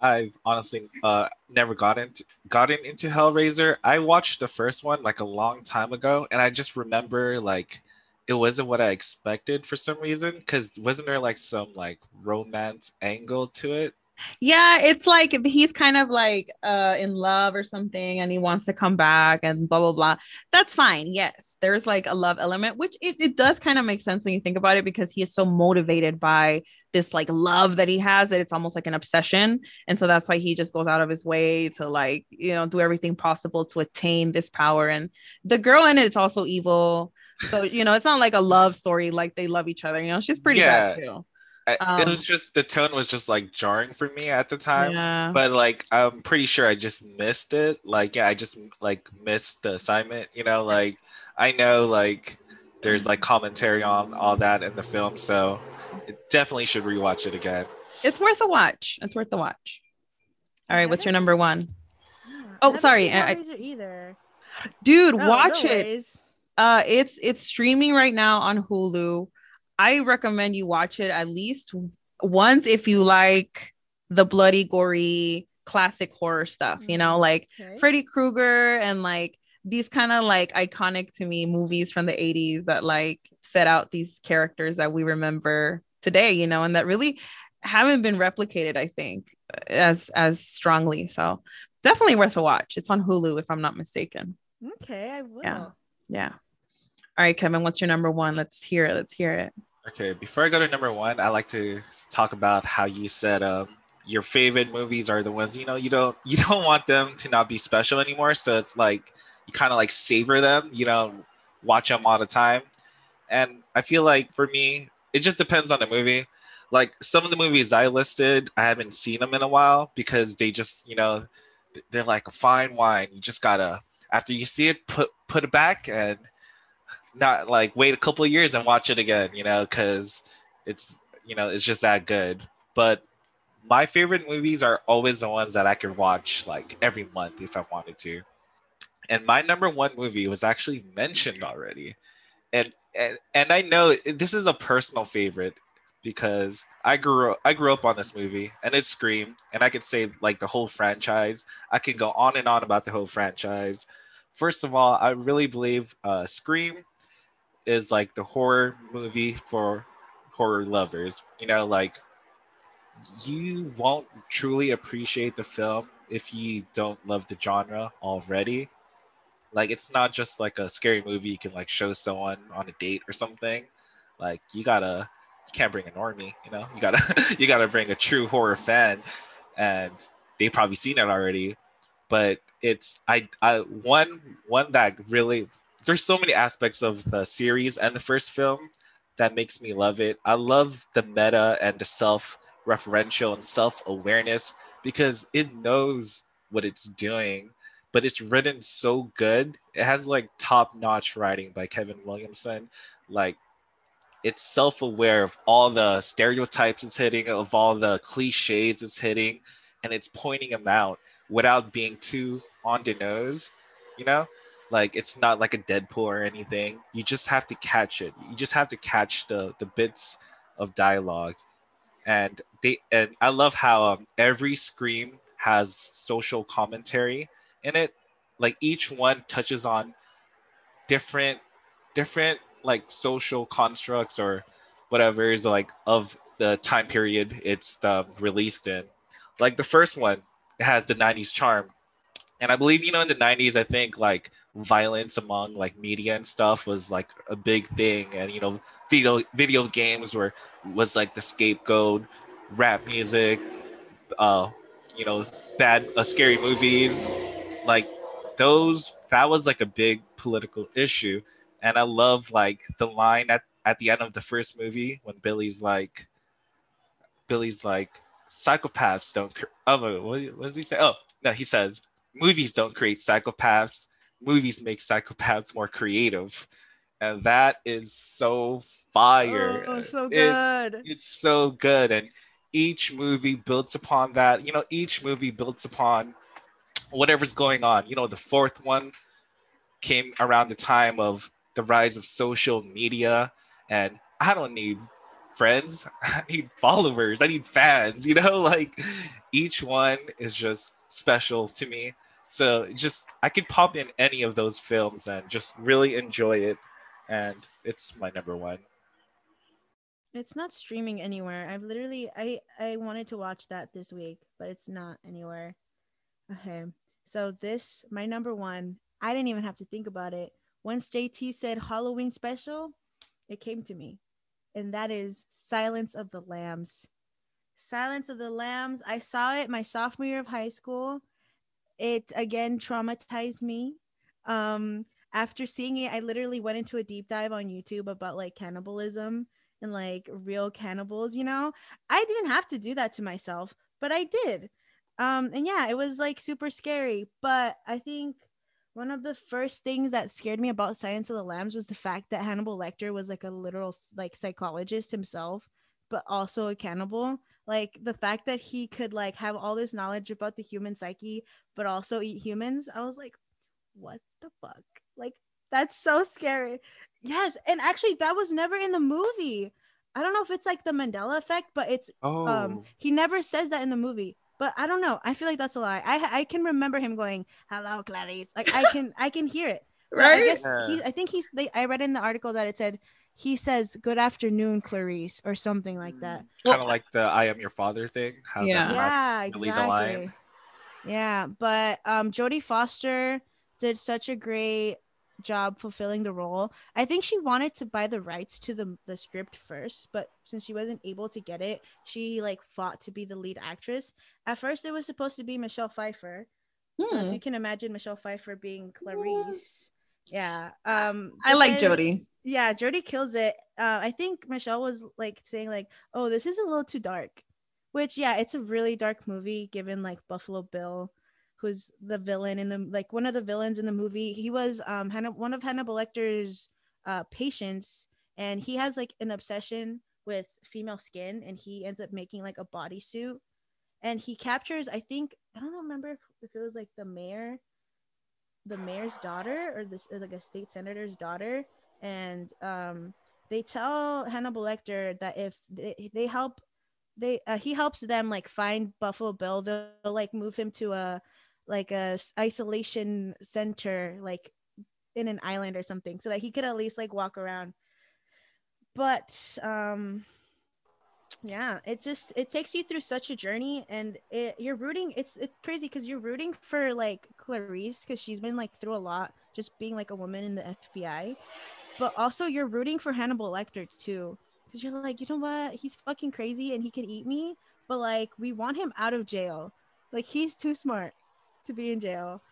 I've honestly uh, never gotten into, gotten into Hellraiser. I watched the first one like a long time ago, and I just remember like it wasn't what I expected for some reason. Because wasn't there like some like romance angle to it? Yeah, it's like he's kind of like uh in love or something and he wants to come back and blah blah blah. That's fine. Yes. There's like a love element, which it, it does kind of make sense when you think about it because he is so motivated by this like love that he has that it's almost like an obsession. And so that's why he just goes out of his way to like, you know, do everything possible to attain this power. And the girl in it is also evil. So, you know, it's not like a love story like they love each other. You know, she's pretty Yeah. bad too. I, Um, it was just the tone was just like jarring for me at the time. Yeah. But like I'm pretty sure I just missed it. Like yeah, I just like missed the assignment. You know, like I know like there's like commentary on all that in the film, so it definitely should rewatch it again. It's worth a watch. It's worth a watch. All right, what's your number seen- one? Yeah. Oh, I haven't sorry, I- I- either. Dude, Oh, watch no it. Uh it's it's streaming right now on Hulu. I recommend you watch it at least once if you like the bloody, gory, classic horror stuff, you know, Mhm. like Okay. Freddy Krueger and like these kind of like iconic to me movies from the 80s that like set out these characters that we remember today, you know, and that really haven't been replicated, I think, as as strongly. So definitely worth a watch. It's on Hulu if I'm not mistaken. Okay, I will. Yeah. Yeah. All right, Kevin, what's your number one? Let's hear it. Let's hear it. Okay, before I go to number one, I like to talk about how you said um, your favorite movies are the ones you know you don't you don't want them to not be special anymore. So it's like you kind of like savor them, you know, watch them all the time. And I feel like for me, it just depends on the movie. Like some of the movies I listed, I haven't seen them in a while because they just you know they're like a fine wine. You just gotta after you see it, put put it back and not like wait a couple of years and watch it again, you know, because it's you know it's just that good. But my favorite movies are always the ones that I could watch like every month if I wanted to. And my number one movie was actually mentioned already, and and, and I know this is a personal favorite because I grew I grew up on this movie and it's Scream, and I could say like the whole franchise. I can go on and on about the whole franchise. First of all, I really believe uh, Scream is like the horror movie for horror lovers. You know, like you won't truly appreciate the film if you don't love the genre already. Like it's not just like a scary movie you can like show someone on a date or something. Like you gotta you can't bring a normie, you know. You gotta you gotta bring a true horror fan and they've probably seen it already. But it's I I one one that really there's so many aspects of the series and the first film that makes me love it. I love the meta and the self referential and self awareness because it knows what it's doing, but it's written so good. It has like top notch writing by Kevin Williamson. Like, it's self aware of all the stereotypes it's hitting, of all the cliches it's hitting, and it's pointing them out without being too on the nose, you know? Like it's not like a Deadpool or anything. You just have to catch it. You just have to catch the the bits of dialogue, and they and I love how um, every scream has social commentary in it. Like each one touches on different different like social constructs or whatever is like of the time period it's uh, released in. Like the first one, has the 90s charm. And I believe, you know, in the 90s, I think like violence among like media and stuff was like a big thing. And, you know, video video games were was like the scapegoat, rap music, uh, you know, bad uh, scary movies. Like those that was like a big political issue. And I love like the line at, at the end of the first movie when Billy's like Billy's like psychopaths don't cr- oh what does he say oh no he says movies don't create psychopaths movies make psychopaths more creative. And that is so fire. Oh, so It- good. it's so good. And each movie builds upon that. You know each movie builds upon whatever's going on. You know the fourth one came around the time of the rise of social media. And i don't need friends. I need followers. I need fans you know? Like each one is just special to me so just i could pop in any of those films and just really enjoy it and it's my number one It's not streaming anywhere. I've literally I I wanted to watch that this week, but it's not anywhere. Okay. So this my number 1, I didn't even have to think about it. Once JT said Halloween special, it came to me. And that is Silence of the Lambs. Silence of the Lambs. I saw it my sophomore year of high school. It again traumatized me. Um after seeing it, I literally went into a deep dive on YouTube about like cannibalism and like real cannibals, you know? I didn't have to do that to myself, but I did. Um and yeah, it was like super scary, but I think one of the first things that scared me about Silence of the Lambs was the fact that Hannibal Lecter was like a literal like psychologist himself, but also a cannibal. Like the fact that he could like have all this knowledge about the human psyche, but also eat humans. I was like, what the fuck? Like that's so scary. Yes, and actually that was never in the movie. I don't know if it's like the Mandela effect, but it's oh um he never says that in the movie. But I don't know. I feel like that's a lie. I I can remember him going, "Hello, Clarice." Like I can I can hear it. But I Right? guess Yeah. he I think he's they, I read in the article that it said he says good afternoon Clarice or something like that. kind of like the I am your father thing. How Yeah. yeah, really the line. exactly. Yeah, but um Jodie Foster did such a great job fulfilling the role. I think she wanted to buy the rights to the the script first, but since she wasn't able to get it, she like fought to be the lead actress. At first it was supposed to be Michelle Pfeiffer. So if Hmm. you can imagine Michelle Pfeiffer being Clarice. Yeah. Um I like then- Jodie. yeah jody kills it uh i think michelle was like saying like oh this is a little too dark which yeah it's a really dark movie given like buffalo bill who's the villain in the like one of the villains in the movie he was um Hanna, one of hannibal lecter's uh patients and he has like an obsession with female skin and he ends up making like a bodysuit and he captures i think i don't remember if, if it was like the mayor the mayor's daughter or this is like a state senator's daughter. And um they tell Hannibal Lecter that if they, they help they uh, he helps them like find Buffalo Bill. They'll, they'll like move him to a like a isolation center like in an island or something so that he could at least like walk around. But um yeah it just it takes you through such a journey and it, you're rooting it's it's crazy because you're rooting for like clarice because she's been like through a lot just being like a woman in the fbi but also you're rooting for hannibal lecter too because you're like you know what? He's fucking crazy and he could eat me but like we want him out of jail. Like he's too smart to be in jail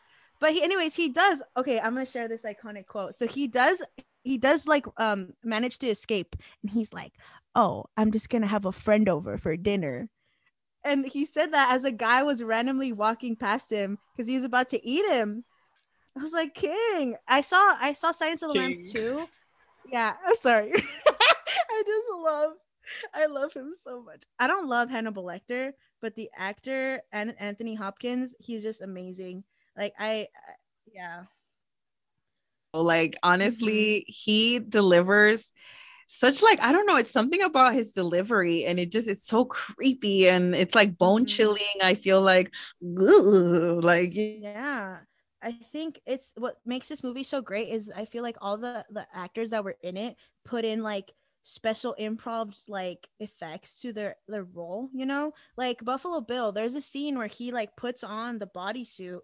but he anyways he does okay i'm gonna share this iconic quote so he does he does like um manage to escape and he's like oh i'm just gonna have a friend over for dinner. And he said that as a guy was randomly walking past him because he was about to eat him. I was like king. I saw i saw silence of the lamb King. too. Yeah i'm sorry. I just love i love him so much. I don't love hannibal lecter but the actor and anthony hopkins he's just amazing. Like i I- yeah. Like honestly, mm-hmm. he delivers such like I don't know, it's something about his delivery and it just it's so creepy and it's like bone Mhm. chilling. I feel like like yeah i think it's what makes this movie so great is i feel like all the the actors that were in it put in like special improv like effects to their their role you know like buffalo bill there's a scene where he like puts on the bodysuit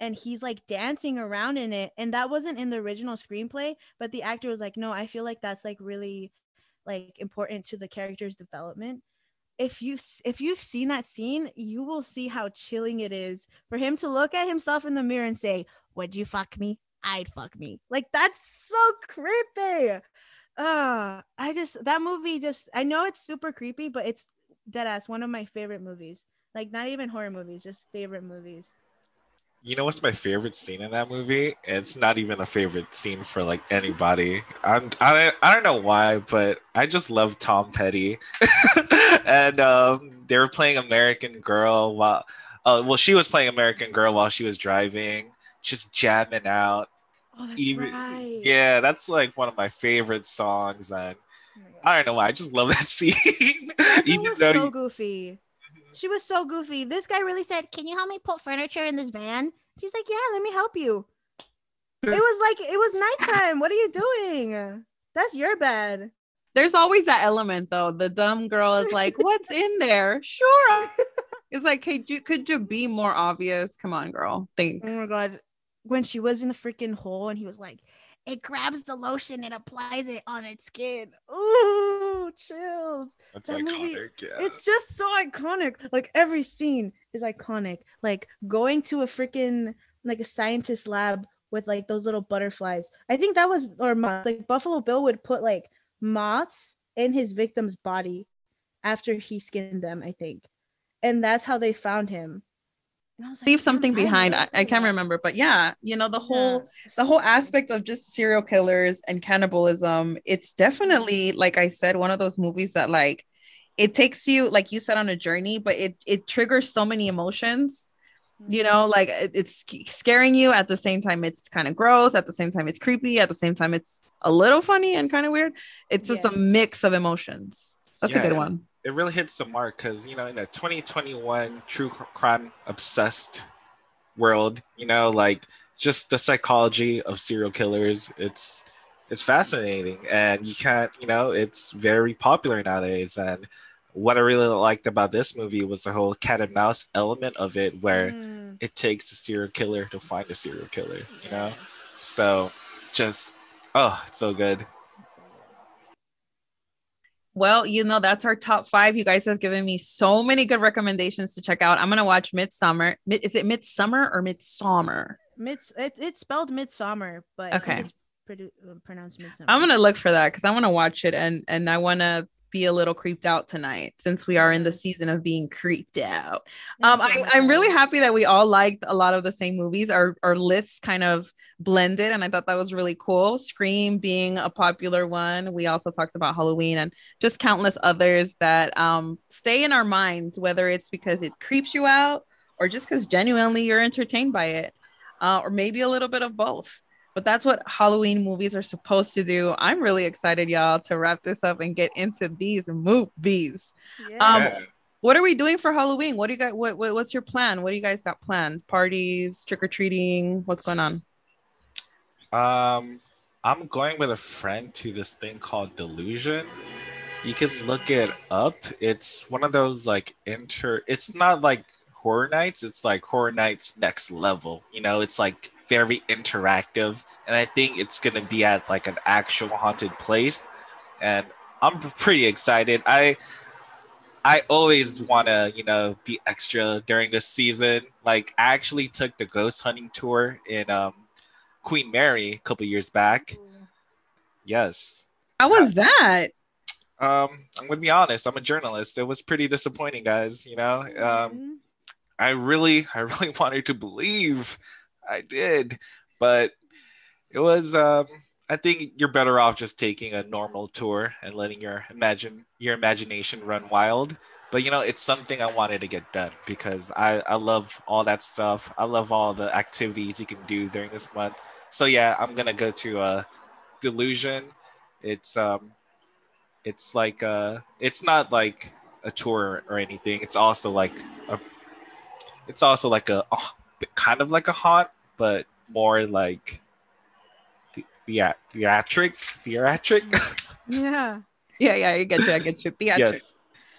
and he's like dancing around in it and that wasn't in the original screenplay but the actor was like no i feel like that's like really like important to the character's development. If you if you've seen that scene you will see how chilling it is for him to look at himself in the mirror and say would you fuck me? I'd fuck me. Like that's so creepy. Uh i just that movie just i know it's super creepy but it's dead ass one of my favorite movies. Like not even horror movies just favorite movies You know what's my favorite scene in that movie? It's not even a favorite scene for like anybody. I'm I don't, I don't know why, but I just love Tom Petty, and um, they were playing American Girl while, uh, well, she was playing American Girl while she was driving, just jamming out. Oh, that's Even- right. Yeah, that's like one of my favorite songs, and Oh. I don't know why. I just love that scene. That Even though so you- goofy. She was so goofy. This guy really said, "Can you help me put furniture in this van?" She's like, "Yeah, let me help you." It was like it was nighttime. What are you doing? That's your bed. There's always that element though. The dumb girl is like, "What's in there?" Sure. It's like, could you could you be more obvious? Come on, girl. Think. Oh my god, when she was in the freaking hole and he was like, "It grabs the lotion and applies it on its skin." Ooh, chills. That's that movie- Yeah. It's just so iconic. Like every scene is iconic. Like going to a freaking like a scientist lab with like those little butterflies. I think that was or moths. Like Buffalo Bill would put like moths in his victim's body after he skinned them, I think. And that's how they found him. And I was like, Leave something I behind. I, I can't remember, but yeah, you know the whole Yeah, the whole aspect of just serial killers and cannibalism it's definitely like i said one of those movies that like it takes you like you said on a journey but it it triggers so many emotions you Mm-hmm. know like it- it's scaring you. At the same time it's kind of gross. At the same time it's creepy. At the same time it's a little funny and kind of weird. It's just Yes. a mix of emotions. That's a good one it really hits the mark because you know in a 2021 true crime obsessed world you know like just the psychology of serial killers it's it's fascinating. And you can't you know it's very popular nowadays. And what i really liked about this movie was the whole cat and mouse element of it where Mm, it takes a serial killer to find a serial killer you know? So just oh it's so good well you know that's our top five you guys have given me so many good recommendations to check out i'm gonna watch midsummer Mid- is it midsummer or midsummer Mids it, it's spelled midsummer, but Okay. it's produ- uh, pronounced midsummer. I'm gonna look for that because I want to watch it and and I want to be a little creeped out tonight since we are in the season of being creeped out. Um, I, I'm really happy that we all liked a lot of the same movies. Our our lists kind of blended, and I thought that was really cool. Scream being a popular one. We also talked about Halloween and just countless others that um stay in our minds, whether it's because it creeps you out or just because genuinely you're entertained by it, uh, or maybe a little bit of both but that's what Halloween movies are supposed to do. I'm really excited, y'all, to wrap this up and get into these movies. Um, Yeah. What are we doing for Halloween? What do you guys? What, what what's your plan? What do you guys got planned? Parties, trick or treating? What's going on? Um, I'm going with a friend to this thing called Delusion. You can look it up. It's one of those like inter. It's not like horror nights. It's like horror nights next level. You know, it's like very interactive, and I think it's gonna be at like an actual haunted place, and I'm pretty excited. I I always want to, you know, be extra during this season. Like, I actually took the ghost hunting tour in um, Queen Mary a couple years back. Yes. How was that? Um, I'm gonna be honest. I'm a journalist. It was pretty disappointing, guys. You know, um, Mhm. I really, I really wanted to believe I did, but it was. Um, I think you're better off just taking a normal tour and letting your imagine your imagination run wild. But you know, it's something I wanted to get done because I I love all that stuff. I love all the activities you can do during this month. So yeah, I'm gonna go to uh, Delusion. It's um, it's like uh, it's not like a tour or anything. It's also like a it's also like a oh, kind of like a haunt, but more like the yeah, theatric, theatric. Yeah. Yeah, yeah, I get you. I get you. Theatric. yes,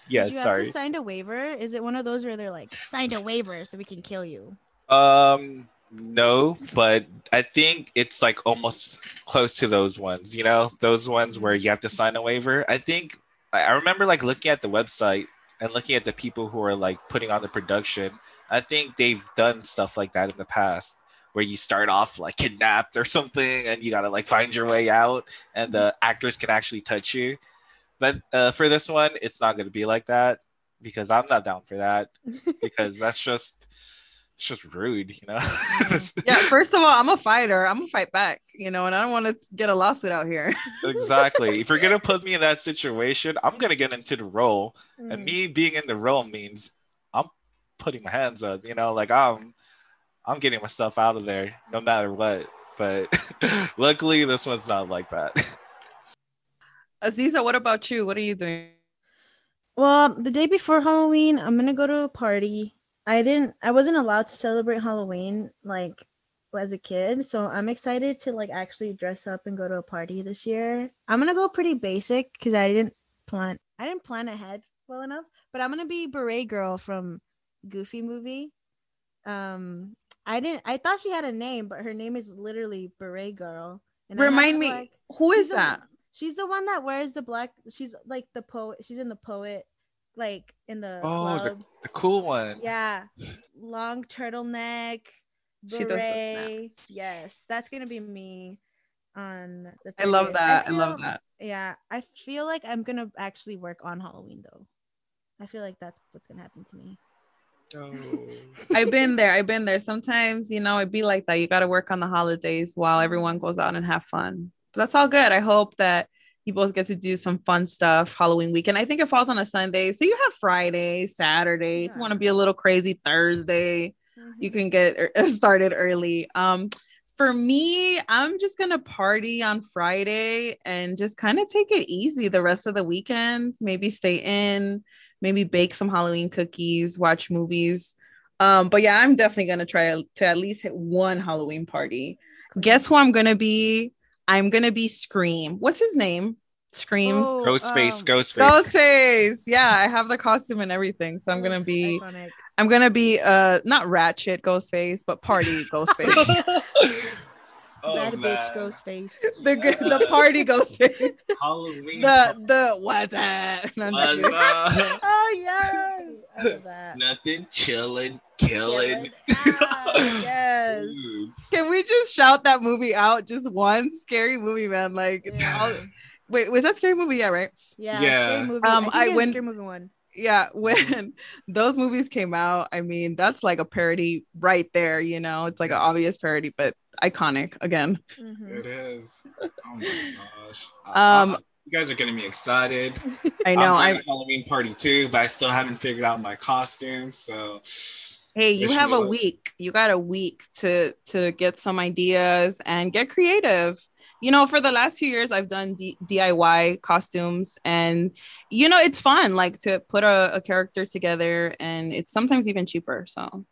Did yes. you have to sign a waiver? Is it one of those where they're like signed a waiver so we can kill you? Um, no, but I think it's like almost close to those ones. You know, those ones where you have to sign a waiver. I think I I remember like looking at the website and looking at the people who are like putting on the production. I think they've done stuff like that in the past where you start off like kidnapped or something and you gotta like find your way out and the actors can actually touch you. But uh, for this one, it's not gonna be like that because I'm not down for that because that's just it's just rude, you know. yeah, first of all, I'm a fighter. I'm gonna fight back, you know, and I don't want to get a lawsuit out here. exactly. If you're gonna put me in that situation, I'm gonna get into the role, Mm. and me being in the role means I'm putting my hands up. You know, like I'm I'm getting myself out of there no matter what. But luckily, this one's not like that. Aziza, what about you? What are you doing? Well, the day before Halloween, I'm gonna go to a party. I didn't I wasn't allowed to celebrate Halloween like as a kid, so I'm excited to like actually dress up and go to a party this year. I'm gonna go pretty basic because I didn't plan I didn't plan ahead well enough, but I'm gonna be Beret Girl from Goofy movie. Um I didn't I thought she had a name, but her name is literally Beret Girl. And Remind me, like- who she's is the- that? She's the one that wears the black. She's like the poet. She's in the poet, like in the Oh, the- club. the cool one. Yeah, long turtleneck, She beret. Yes, that's gonna be me. On the I love that. I, love that. Yeah, I feel like I'm gonna actually work on Halloween though. I feel like that's what's gonna happen to me. I've been there. I've been there. Sometimes, you know, it'd be like that. You got to work on the holidays while everyone goes out and have fun. But that's all good. I hope that you both get to do some fun stuff Halloween weekend. I think it falls on a Sunday. So you have Friday, Saturday. If you want to be a little crazy, Thursday, you can get er- started early. Um, for me, I'm just gonna party on Friday and just kind of take it easy the rest of the weekend. Maybe stay in, maybe bake some Halloween cookies, watch movies. Um, but yeah, I'm definitely gonna try to at least hit one Halloween party. Guess who I'm gonna be? I'm gonna be Scream. What's his name? Scream. Oh, Ghostface, um, Ghostface. Ghostface. Yeah, I have the costume and everything. So I'm gonna be iconic. I'm gonna be uh not ratchet Ghostface, but party Ghostface. Oh, Bad bitch man. Ghostface. the good the party Ghostface. Halloween. The the what's that? No, What's up? Oh yes, I love that. Nothing, chilling, killing. Ah, yes. Ooh. Can we just shout that movie out just once? Scary movie, man. Like Yeah. wait, was that scary movie? Yeah, right. Yeah, Yeah. scary movie. Um, I, think I it's went- scary movie one. Yeah, when those movies came out, I mean, that's like a parody right there, you know. It's like an obvious parody, but iconic again. Mhm. It is. Oh my gosh. Um, Uh, you guys are getting me excited. I know. I'm I planning Halloween party too, but I still haven't figured out my costume. So hey, you have a week. You got a week to to get some ideas and get creative. You know, for the last few years, I've done D- DIY costumes, and you know, it's fun. Like to put a, a character together, and it's sometimes even cheaper. So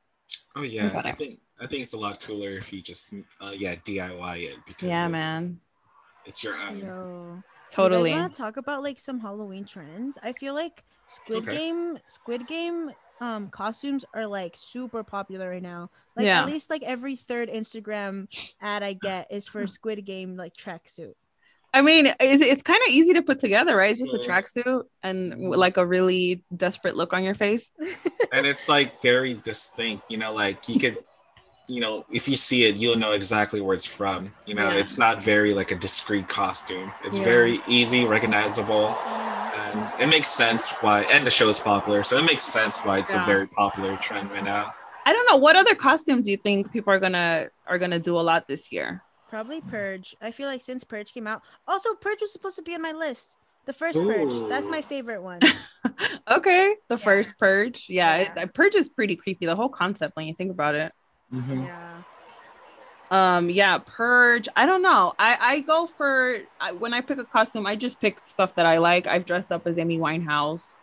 Oh yeah, I think I think it's a lot cooler if you just uh, yeah DIY it because yeah, it's, man, it's your own. Yo. totally. You want to talk about like some Halloween trends? I feel like Squid Okay. Game, Squid Game, um, costumes are like super popular right now. Like Yeah. at least like every third Instagram ad I get is for Squid Game like tracksuit. I mean, it's, it's kind of easy to put together, right? It's just a tracksuit and like a really desperate look on your face. and it's like very distinct you know like you could you know if you see it you'll know exactly where it's from you know Yeah. it's not very like a discreet costume it's Yeah. very easy recognizable and it makes sense why and the show is popular so it makes sense why it's Yeah. a very popular trend right now I don't know what other costumes do you think people are gonna are gonna do a lot this year. Probably Purge. I feel like since Purge came out, also Purge was supposed to be on my list. The first Purge. That's my favorite one. okay, the Yeah. first purge. Yeah, it- Yeah. purge is pretty creepy. The whole concept when you think about it. Mm-hmm. yeah. Um, yeah, purge. I don't know. I I go for I, when I pick a costume, I just pick stuff that I like. I've dressed up as Amy Winehouse.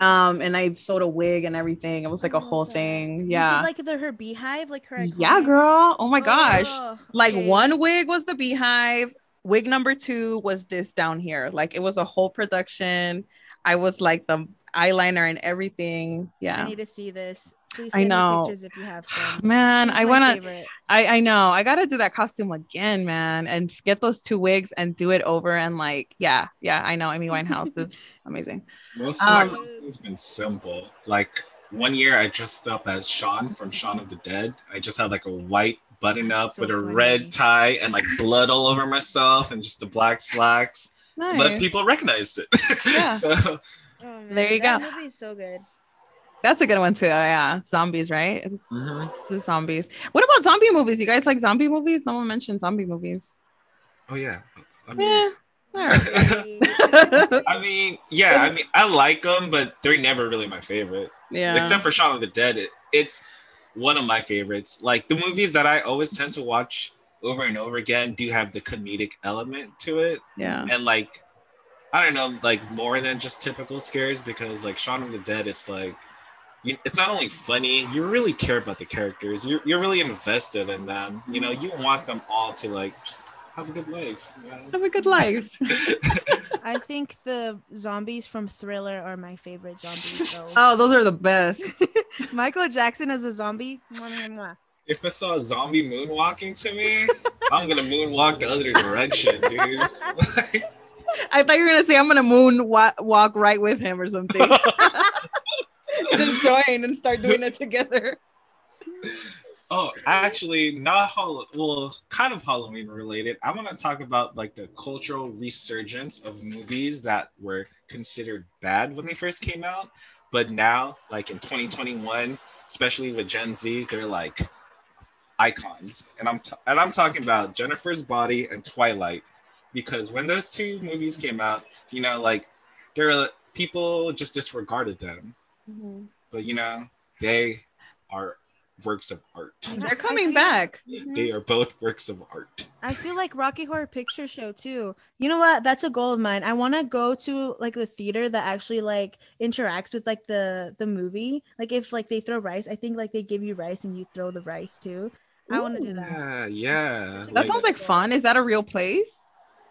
Um, and I sewed a wig and everything. It was like I a whole love that. thing. Yeah. did, like the her beehive, like her. Yeah, girl. Oh my gosh. Oh, like one wig was the beehive wig number two was this down here like it was a whole production i was like the eyeliner and everything yeah I need to see this. Please I know. me pictures if you have some. man She's i my want to. I, I know i gotta do that costume again man and get those two wigs and do it over and like yeah yeah i know amy winehouse is amazing most of Um, my costume has been simple like one year i dressed up as shaun from shaun of the dead i just had like a white button up So with a red tie and like blood all over myself and just the black slacks but people recognized it. Yeah. so Oh, There you that go. movie is so good. That's a good one too. Oh, yeah, zombies, right? It's, Mhm. it's zombies. What about zombie movies? You guys like zombie movies? No one mentioned zombie movies. Oh yeah. I mean, Yeah. Right. I mean, yeah. I mean, I like them, but they're never really my favorite. yeah. Except for Shaun of the Dead, it, it's one of my favorites. Like the movies that I always tend to watch over and over again do have the comedic element to it, yeah. and like I don't know, like more than just typical scares because like Shaun of the Dead, it's like you, it's not only funny, you really care about the characters. You're you're really invested in them. You know, you want them all to like just have a good life. You know? Have a good life. I think the zombies from Thriller are my favorite zombies. Though. oh, those are the best. Michael Jackson as a zombie. If I saw a zombie moonwalking to me, I'm gonna moonwalk the other direction, dude. I thought you were gonna say I'm gonna moon wa- walk right with him or something. Just join and start doing it together. oh, actually, not Hall- well, kind of Halloween related. I want to talk about like the cultural resurgence of movies that were considered bad when they first came out, but now, like in 2021, especially with Gen Z, they're like icons. And I'm t- and I'm talking about Jennifer's Body and Twilight, because when those two movies came out, you know, like there were people just disregarded them, Mm-hmm. but you know, they are works of art. They're coming feel- back. They mm-hmm. are both works of art. I feel like Rocky Horror Picture Show too. You know what? That's a goal of mine. I want to go to like the theater that actually like interacts with like the the movie. Like if like they throw rice, I think like they give you rice and you throw the rice too. I want to do that. Yeah, yeah. That sounds like fun. Is that a real place?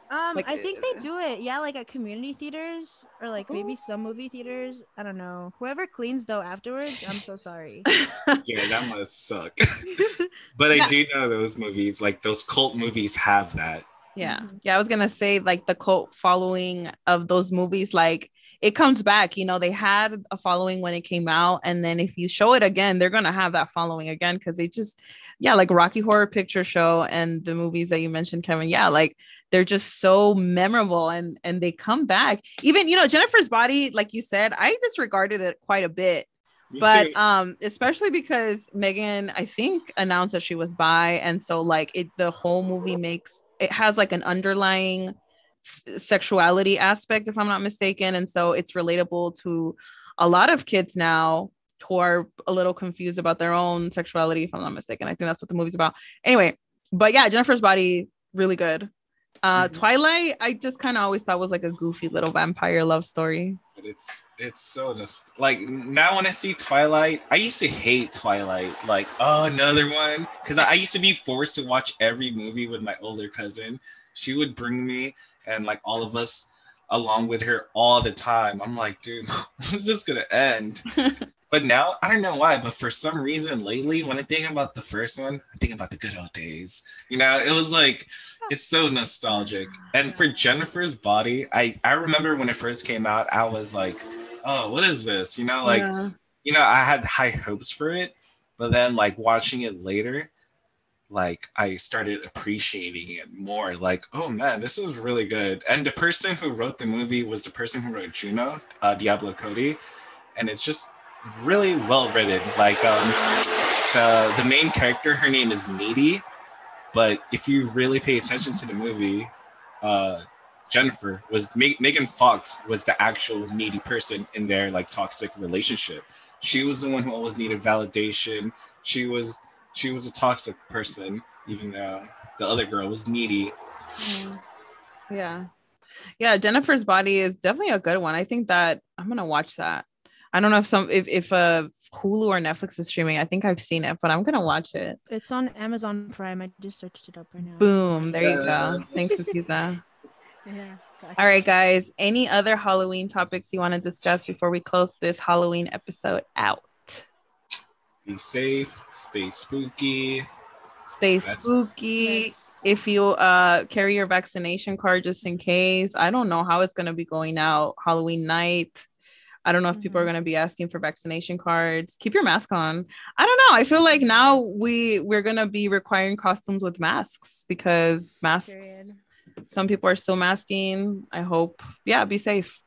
Um, Like, I think they do it. Yeah, like at community theaters or like maybe some movie theaters. I don't know. Whoever cleans though afterwards, I'm so sorry. yeah, that must suck. but Yeah. I do know those movies, like those cult movies, have that. Yeah. Mhm. Yeah. I was going to say, like, the cult following of those movies, like, it comes back. You know, they had a following when it came out. And then if you show it again, they're going to have that following again because they just, yeah, like Rocky Horror Picture Show and the movies that you mentioned, Kevin. Yeah. Like, they're just so memorable and and they come back even you know jennifer's body like you said i disregarded it quite a bit Me but too. um especially because megan i think announced that she was bi and so like it the whole movie makes it has like an underlying sexuality aspect if i'm not mistaken and so it's relatable to a lot of kids now who are a little confused about their own sexuality if i'm not mistaken i think that's what the movie's about anyway but yeah jennifer's body really good uh Mhm. twilight i just kind of always thought was like a goofy little vampire love story it's it's so just like now when I see Twilight, I used to hate Twilight. Like, oh, another one, because I, I used to be forced to watch every movie with my older cousin. She would bring me and like all of us along with her all the time. I'm like, dude, when's this gonna end? but now I don't know why, but for some reason lately, when I think about the first one, I think about the good old days. You know, it was like it's so nostalgic. And for Jennifer's body, I I remember when it first came out, I was like, oh, what is this? You know, like Yeah. you know, I had high hopes for it, but then like watching it later, like I started appreciating it more. Like, oh man, this is really good. And the person who wrote the movie was the person who wrote Juno, uh, Diablo Cody, and it's just really well written. Like um, the the main character, her name is Needy, but if you really pay attention to the movie, uh, Jennifer was Me- Megan Fox was the actual needy person in their like toxic relationship. She was the one who always needed validation. She was she was a toxic person, even though the other girl was needy. Yeah. Yeah, Jennifer's body is definitely a good one. I think that I'm gonna watch that. I don't know if some if if uh Hulu or Netflix is streaming. I think I've seen it, but I'm gonna watch it. It's on Amazon Prime. I just searched it up right now. Boom. There you go. Thanks, Sukiza. Yeah. gotcha. All right, guys. Any other Halloween topics you want to discuss before we close this Halloween episode out? Be safe, stay spooky. Stay That's- spooky. Yes. If you uh carry your vaccination card just in case. I don't know how it's gonna be going out Halloween night. I don't know if people are Mhm. going to be asking for vaccination cards. Keep your mask on. I don't know. I feel like now we we're going to be requiring costumes with masks because masks Period. some people are still masking. I hope. Yeah, be safe.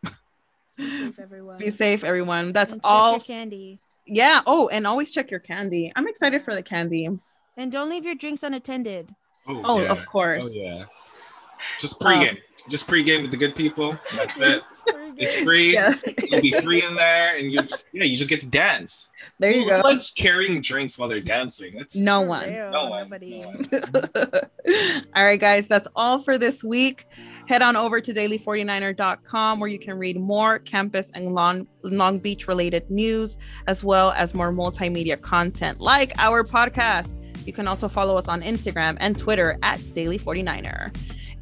Be safe, everyone. Be safe everyone. That's And check all Your candy. Yeah. Oh, and always check your candy. I'm excited for the candy. And don't leave your drinks unattended. Oh, oh of oh, course. Oh yeah. Just pregame. Just pregame with the good people. That's it. It's free. Yeah. You'll be free in there, and you just yeah, you just get to dance. There you Who go. likes carrying drinks while they're dancing? That's No one. real, No one. Nobody. No one. all right, guys, that's all for this week. Head on over to daily49er.com where you can read more campus and Long, Long Beach related news, as well as more multimedia content like our podcast. You can also follow us on Instagram and Twitter at Daily49er.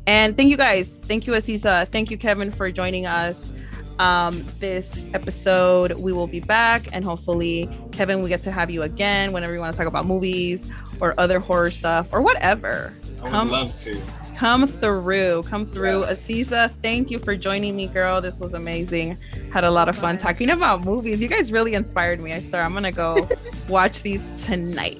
And thank you guys. Thank you, Aziza. Thank you, Kevin, for joining us. Um, this episode, we will be back, and hopefully, Kevin, we get to have you again whenever you want to talk about movies or other horror stuff or whatever. I would Come love to. come through come through Yes. aziza thank you for joining me girl this was amazing had a lot of fun Bye. talking about movies you guys really inspired me i swear i'm gonna go watch these tonight